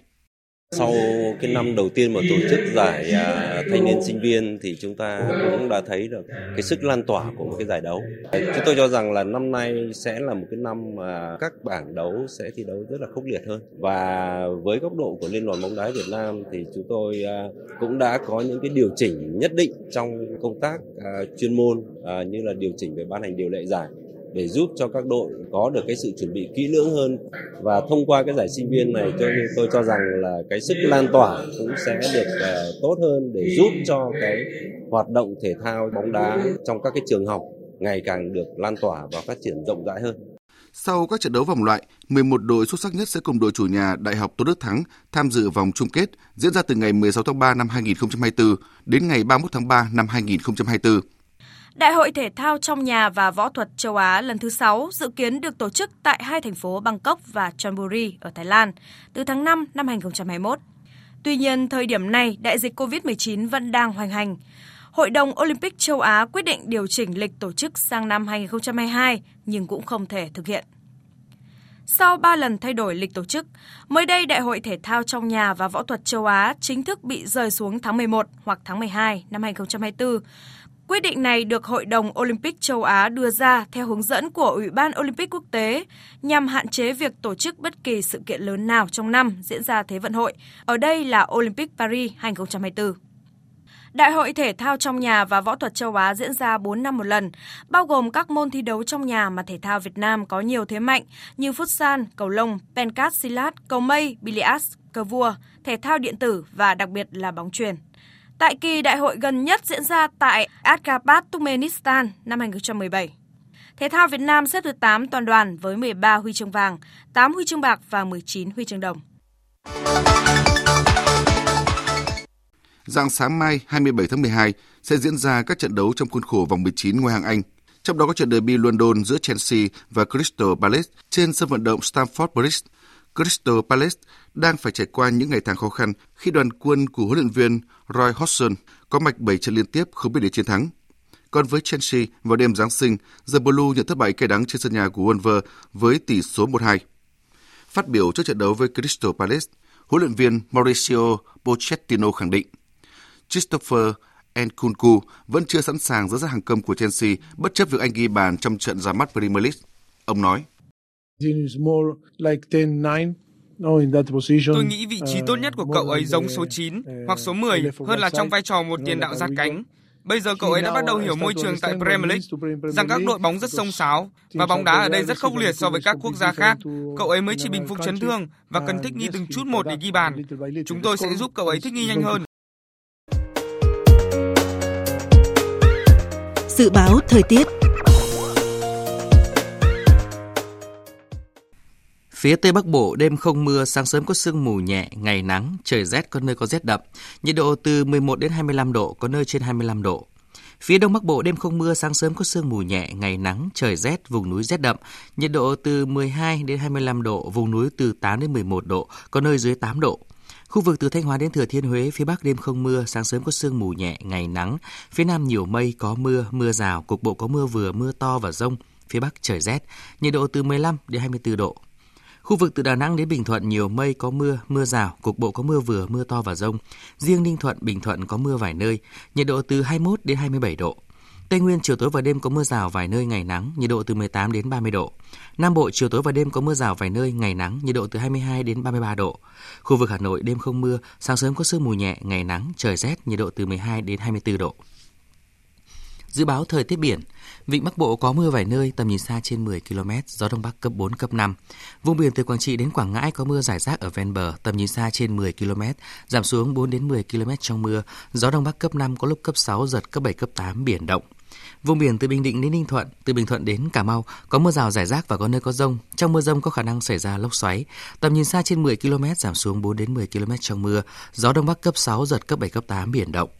Sau cái năm đầu tiên mà tổ chức giải à, thanh niên sinh viên thì chúng ta cũng đã thấy được cái sức lan tỏa của một cái giải đấu. Chúng tôi cho rằng là năm nay sẽ là một cái năm mà các bảng đấu sẽ thi đấu rất là khốc liệt hơn. Và với góc độ của Liên đoàn bóng đá Việt Nam thì chúng tôi à, cũng đã có những cái điều chỉnh nhất định trong công tác à, chuyên môn như là điều chỉnh về ban hành điều lệ giải để giúp cho các đội có được cái sự chuẩn bị kỹ lưỡng hơn và thông qua cái giải sinh viên này cho nên tôi cho rằng là cái sức lan tỏa cũng sẽ được uh, tốt hơn để giúp cho cái hoạt động thể thao bóng đá trong các cái trường học ngày càng được lan tỏa và phát triển rộng rãi hơn. Sau các trận đấu vòng loại, 11 đội xuất sắc nhất sẽ cùng đội chủ nhà Đại học Tôn Đức Thắng tham dự vòng chung kết diễn ra từ ngày 16 tháng 3 năm 2024 đến ngày 31 tháng 3 năm 2024. Đại hội thể thao trong nhà và võ thuật châu Á lần thứ 6 dự kiến được tổ chức tại hai thành phố Bangkok và Chonburi ở Thái Lan từ tháng 5 năm 2021. Tuy nhiên, thời điểm này, đại dịch COVID-19 vẫn đang hoành hành. Hội đồng Olympic châu Á quyết định điều chỉnh lịch tổ chức sang năm 2022 nhưng cũng không thể thực hiện. Sau 3 lần thay đổi lịch tổ chức, mới đây Đại hội Thể thao trong nhà và võ thuật châu Á chính thức bị rời xuống tháng 11 hoặc tháng 12 năm 2024 Quyết định này được Hội đồng Olympic châu Á đưa ra theo hướng dẫn của Ủy ban Olympic quốc tế nhằm hạn chế việc tổ chức bất kỳ sự kiện lớn nào trong năm diễn ra Thế vận hội, ở đây là Olympic Paris 2024. Đại hội thể thao trong nhà và võ thuật châu Á diễn ra 4 năm một lần, bao gồm các môn thi đấu trong nhà mà thể thao Việt Nam có nhiều thế mạnh như futsal, cầu lông, pencast, cầu mây, billiards, cờ vua, thể thao điện tử và đặc biệt là bóng chuyền. Tại kỳ đại hội gần nhất diễn ra tại Ashgabat, Turkmenistan năm 2017. Thể thao Việt Nam xếp thứ 8 toàn đoàn với 13 huy chương vàng, 8 huy chương bạc và 19 huy chương đồng. Dạng sáng mai 27 tháng 12 sẽ diễn ra các trận đấu trong khuôn khổ vòng 19 ngoại hạng Anh. Trong đó có trận derby London giữa Chelsea và Crystal Palace trên sân vận động Stamford Bridge. Crystal Palace đang phải trải qua những ngày tháng khó khăn khi đoàn quân của huấn luyện viên Roy Hodgson có mạch 7 trận liên tiếp không biết để chiến thắng. Còn với Chelsea vào đêm Giáng sinh, The Blue nhận thất bại cay đắng trên sân nhà của Wolves với tỷ số 1-2. Phát biểu trước trận đấu với Crystal Palace, huấn luyện viên Mauricio Pochettino khẳng định Christopher Nkunku vẫn chưa sẵn sàng dẫn dắt hàng công của Chelsea bất chấp việc anh ghi bàn trong trận ra mắt Premier League. Ông nói, Tôi nghĩ vị trí tốt nhất của cậu ấy giống số 9 hoặc số 10 hơn là trong vai trò một tiền đạo giáp cánh. Bây giờ cậu ấy đã bắt đầu hiểu môi trường tại Premier League, rằng các đội bóng rất sông sáo và bóng đá ở đây rất khốc liệt so với các quốc gia khác. Cậu ấy mới chỉ bình phục chấn thương và cần thích nghi từng chút một để ghi bàn. Chúng tôi sẽ giúp cậu ấy thích nghi nhanh hơn. Dự báo thời tiết Phía Tây Bắc Bộ đêm không mưa, sáng sớm có sương mù nhẹ, ngày nắng, trời rét có nơi có rét đậm, nhiệt độ từ 11 đến 25 độ, có nơi trên 25 độ. Phía Đông Bắc Bộ đêm không mưa, sáng sớm có sương mù nhẹ, ngày nắng, trời rét, vùng núi rét đậm, nhiệt độ từ 12 đến 25 độ, vùng núi từ 8 đến 11 độ, có nơi dưới 8 độ. Khu vực từ Thanh Hóa đến Thừa Thiên Huế, phía Bắc đêm không mưa, sáng sớm có sương mù nhẹ, ngày nắng. Phía Nam nhiều mây, có mưa, mưa rào, cục bộ có mưa vừa, mưa to và rông. Phía Bắc trời rét, nhiệt độ từ 15 đến 24 độ. Khu vực từ Đà Nẵng đến Bình Thuận nhiều mây có mưa, mưa rào, cục bộ có mưa vừa, mưa to và rông. Riêng Ninh Thuận, Bình Thuận có mưa vài nơi, nhiệt độ từ 21 đến 27 độ. Tây Nguyên chiều tối và đêm có mưa rào vài nơi ngày nắng, nhiệt độ từ 18 đến 30 độ. Nam Bộ chiều tối và đêm có mưa rào vài nơi ngày nắng, nhiệt độ từ 22 đến 33 độ. Khu vực Hà Nội đêm không mưa, sáng sớm có sương mù nhẹ, ngày nắng, trời rét, nhiệt độ từ 12 đến 24 độ. Dự báo thời tiết biển, Vịnh Bắc Bộ có mưa vài nơi, tầm nhìn xa trên 10 km, gió Đông Bắc cấp 4, cấp 5. Vùng biển từ Quảng Trị đến Quảng Ngãi có mưa rải rác ở ven bờ, tầm nhìn xa trên 10 km, giảm xuống 4 đến 10 km trong mưa, gió Đông Bắc cấp 5 có lúc cấp 6, giật cấp 7, cấp 8, biển động. Vùng biển từ Bình Định đến Ninh Thuận, từ Bình Thuận đến Cà Mau có mưa rào rải rác và có nơi có rông. Trong mưa rông có khả năng xảy ra lốc xoáy. Tầm nhìn xa trên 10 km giảm xuống 4 đến 10 km trong mưa. Gió đông bắc cấp 6 giật cấp 7 cấp 8 biển động.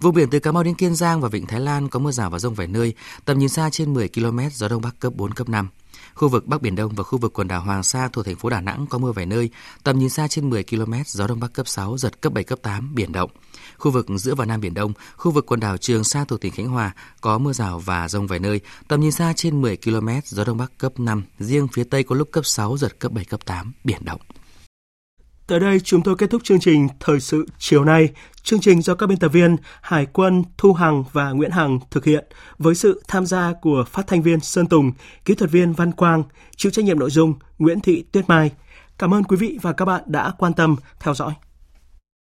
Vùng biển từ Cà Mau đến Kiên Giang và Vịnh Thái Lan có mưa rào và rông vài nơi, tầm nhìn xa trên 10 km, gió đông bắc cấp 4 cấp 5. Khu vực Bắc Biển Đông và khu vực quần đảo Hoàng Sa thuộc thành phố Đà Nẵng có mưa vài nơi, tầm nhìn xa trên 10 km, gió đông bắc cấp 6, giật cấp 7 cấp 8, biển động. Khu vực giữa và Nam Biển Đông, khu vực quần đảo Trường Sa thuộc tỉnh Khánh Hòa có mưa rào và rông vài nơi, tầm nhìn xa trên 10 km, gió đông bắc cấp 5, riêng phía Tây có lúc cấp 6, giật cấp 7 cấp 8, biển động. Tới đây chúng tôi kết thúc chương trình Thời sự chiều nay. Chương trình do các biên tập viên Hải quân, Thu Hằng và Nguyễn Hằng thực hiện với sự tham gia của phát thanh viên Sơn Tùng, kỹ thuật viên Văn Quang, chịu trách nhiệm nội dung Nguyễn Thị Tuyết Mai. Cảm ơn quý vị và các bạn đã quan tâm theo dõi.